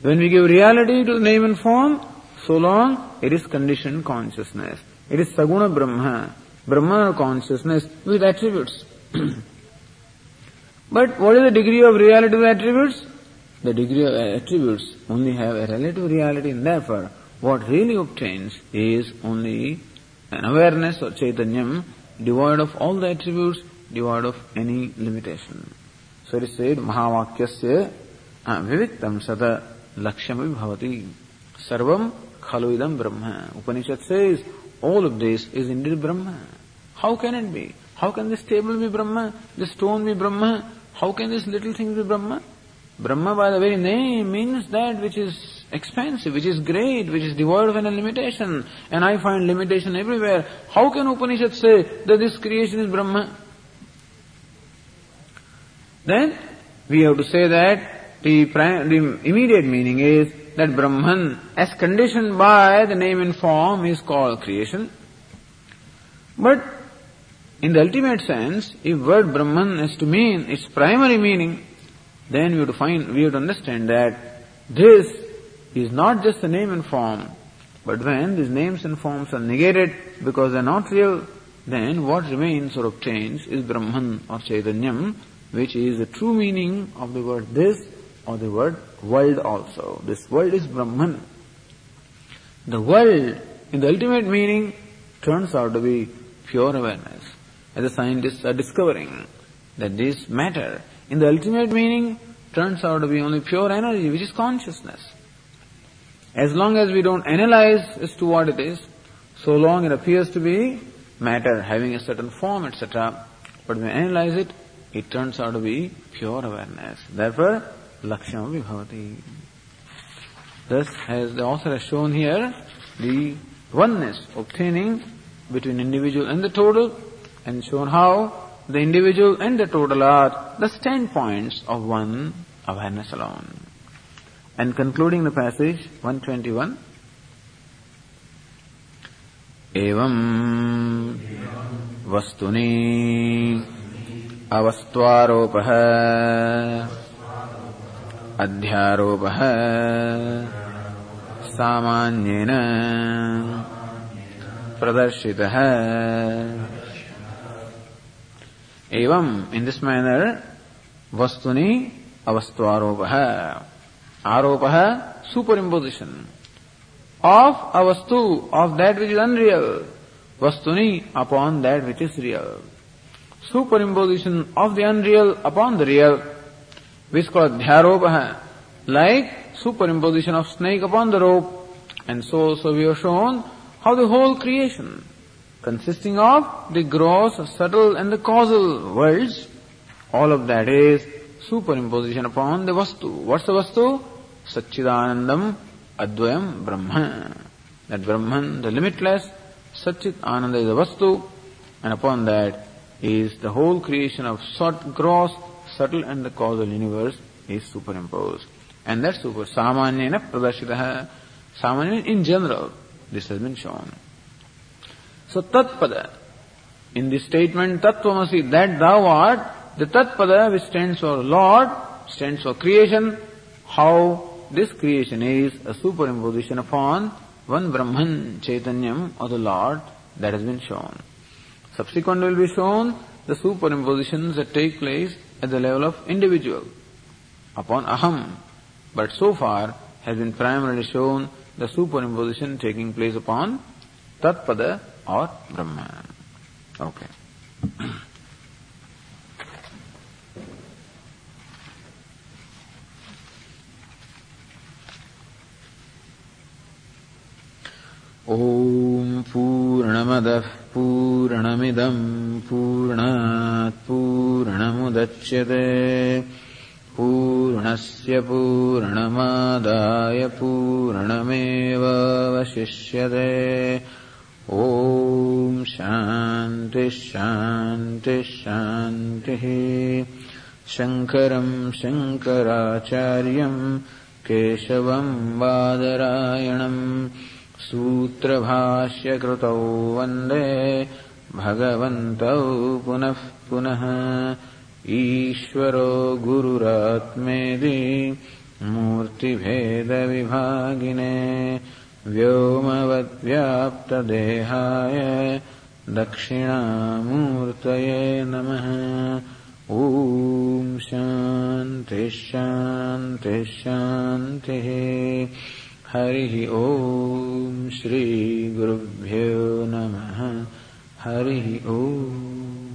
When we give reality to the name and form, so long it is conditioned consciousness. It is Saguna Brahma, Brahma consciousness with attributes. But what is the degree of reality of attributes? The degree of attributes only have a relative reality and therefore what really obtains is only an awareness or chaitanyam devoid of all the attributes, devoid of any limitation. So it is said, Mahavakyasya viviktam sata lakshyam bhavati sarvam khalu idam brahma. Upanishad says, all of this is indeed Brahma. How can it be? How can this table be Brahma? This stone be Brahma? How can this little thing be Brahma? Brahma by the very name means that which is expansive, which is great, which is devoid of any limitation. And I find limitation everywhere. How can Upanishad say that this creation is Brahma? Then we have to say that the, the immediate meaning is that Brahman, as conditioned by the name and form, is called creation. But in the ultimate sense, if word Brahman is to mean its primary meaning, then we to find, we to understand that this is not just a name and form, but when these names and forms are negated because they are not real, then what remains or obtains is Brahman or Chaitanyam, which is the true meaning of the word this or the word world also. This world is Brahman. The world, in the ultimate meaning, turns out to be pure awareness. As the scientists are discovering that this matter, in the ultimate meaning, turns out to be only pure energy, which is consciousness. As long as we don't analyze as to what it is, so long it appears to be matter having a certain form, etc. But when we analyze it, it turns out to be pure awareness. Therefore, Laksham Vibhavati. Thus, as the author has shown here, the oneness obtaining between individual and the total, and shown how the individual and the total are the standpoints of one awareness alone. And concluding the passage, 121, एवं वस्तुनि अवस्त्वारोपः अध्यारोपः सामान्येन प्रदर्शितः एवं in this manner vastuni avastvaropah aropah superimposition of a vastu of that which is unreal vastuni upon that which is real superimposition of the unreal upon the real which is called dhyaropah like superimposition of snake upon the rope and so also we have shown how the whole creation consisting of the gross, subtle and the causal worlds, all of that is superimposition upon the Vastu. What's the Vastu? Satchidanandam Advayam Brahman. That Brahman, the limitless, Satchit Ananda is the Vastu, and upon that is the whole creation of sort, gross, subtle and the causal universe is superimposed. And that's super. Samanyena Pradarshitaha. Samanya in general, this has been shown. So Tatpada, in the statement Tattvamasi, that thou art, the Tatpada which stands for Lord, stands for creation, how this creation is a superimposition upon one Brahman Chaitanyam or the Lord that has been shown. Subsequent will be shown the superimpositions that take place at the level of individual upon Aham. But so far has been primarily shown the superimposition taking place upon Tatpada or Brahman. Okay. ॐ पूर्णमदः पूर्णमिदम् पूर्णात् पूर्णमुदच्यते पूर्णस्य पूर्णमादाय पूर्णमेवावशिष्यते ॐ शान्तिः शङ्करम् शङ्कराचार्यम् केशवम् बादरायणम् सूत्रभाष्यकृतौ वन्दे भगवन्तौ पुनः पुनः। ईश्वरो गुरुरात्मेदि मूर्तिभेदविभागिने व्योमवद्व्याप्तदेहाय दक्षिणामूर्तये नमः। ॐ शान्ति शान्ति शान्तिः। हरिः ॐ श्रीगुरुभ्यो नमः। हरिः ॐ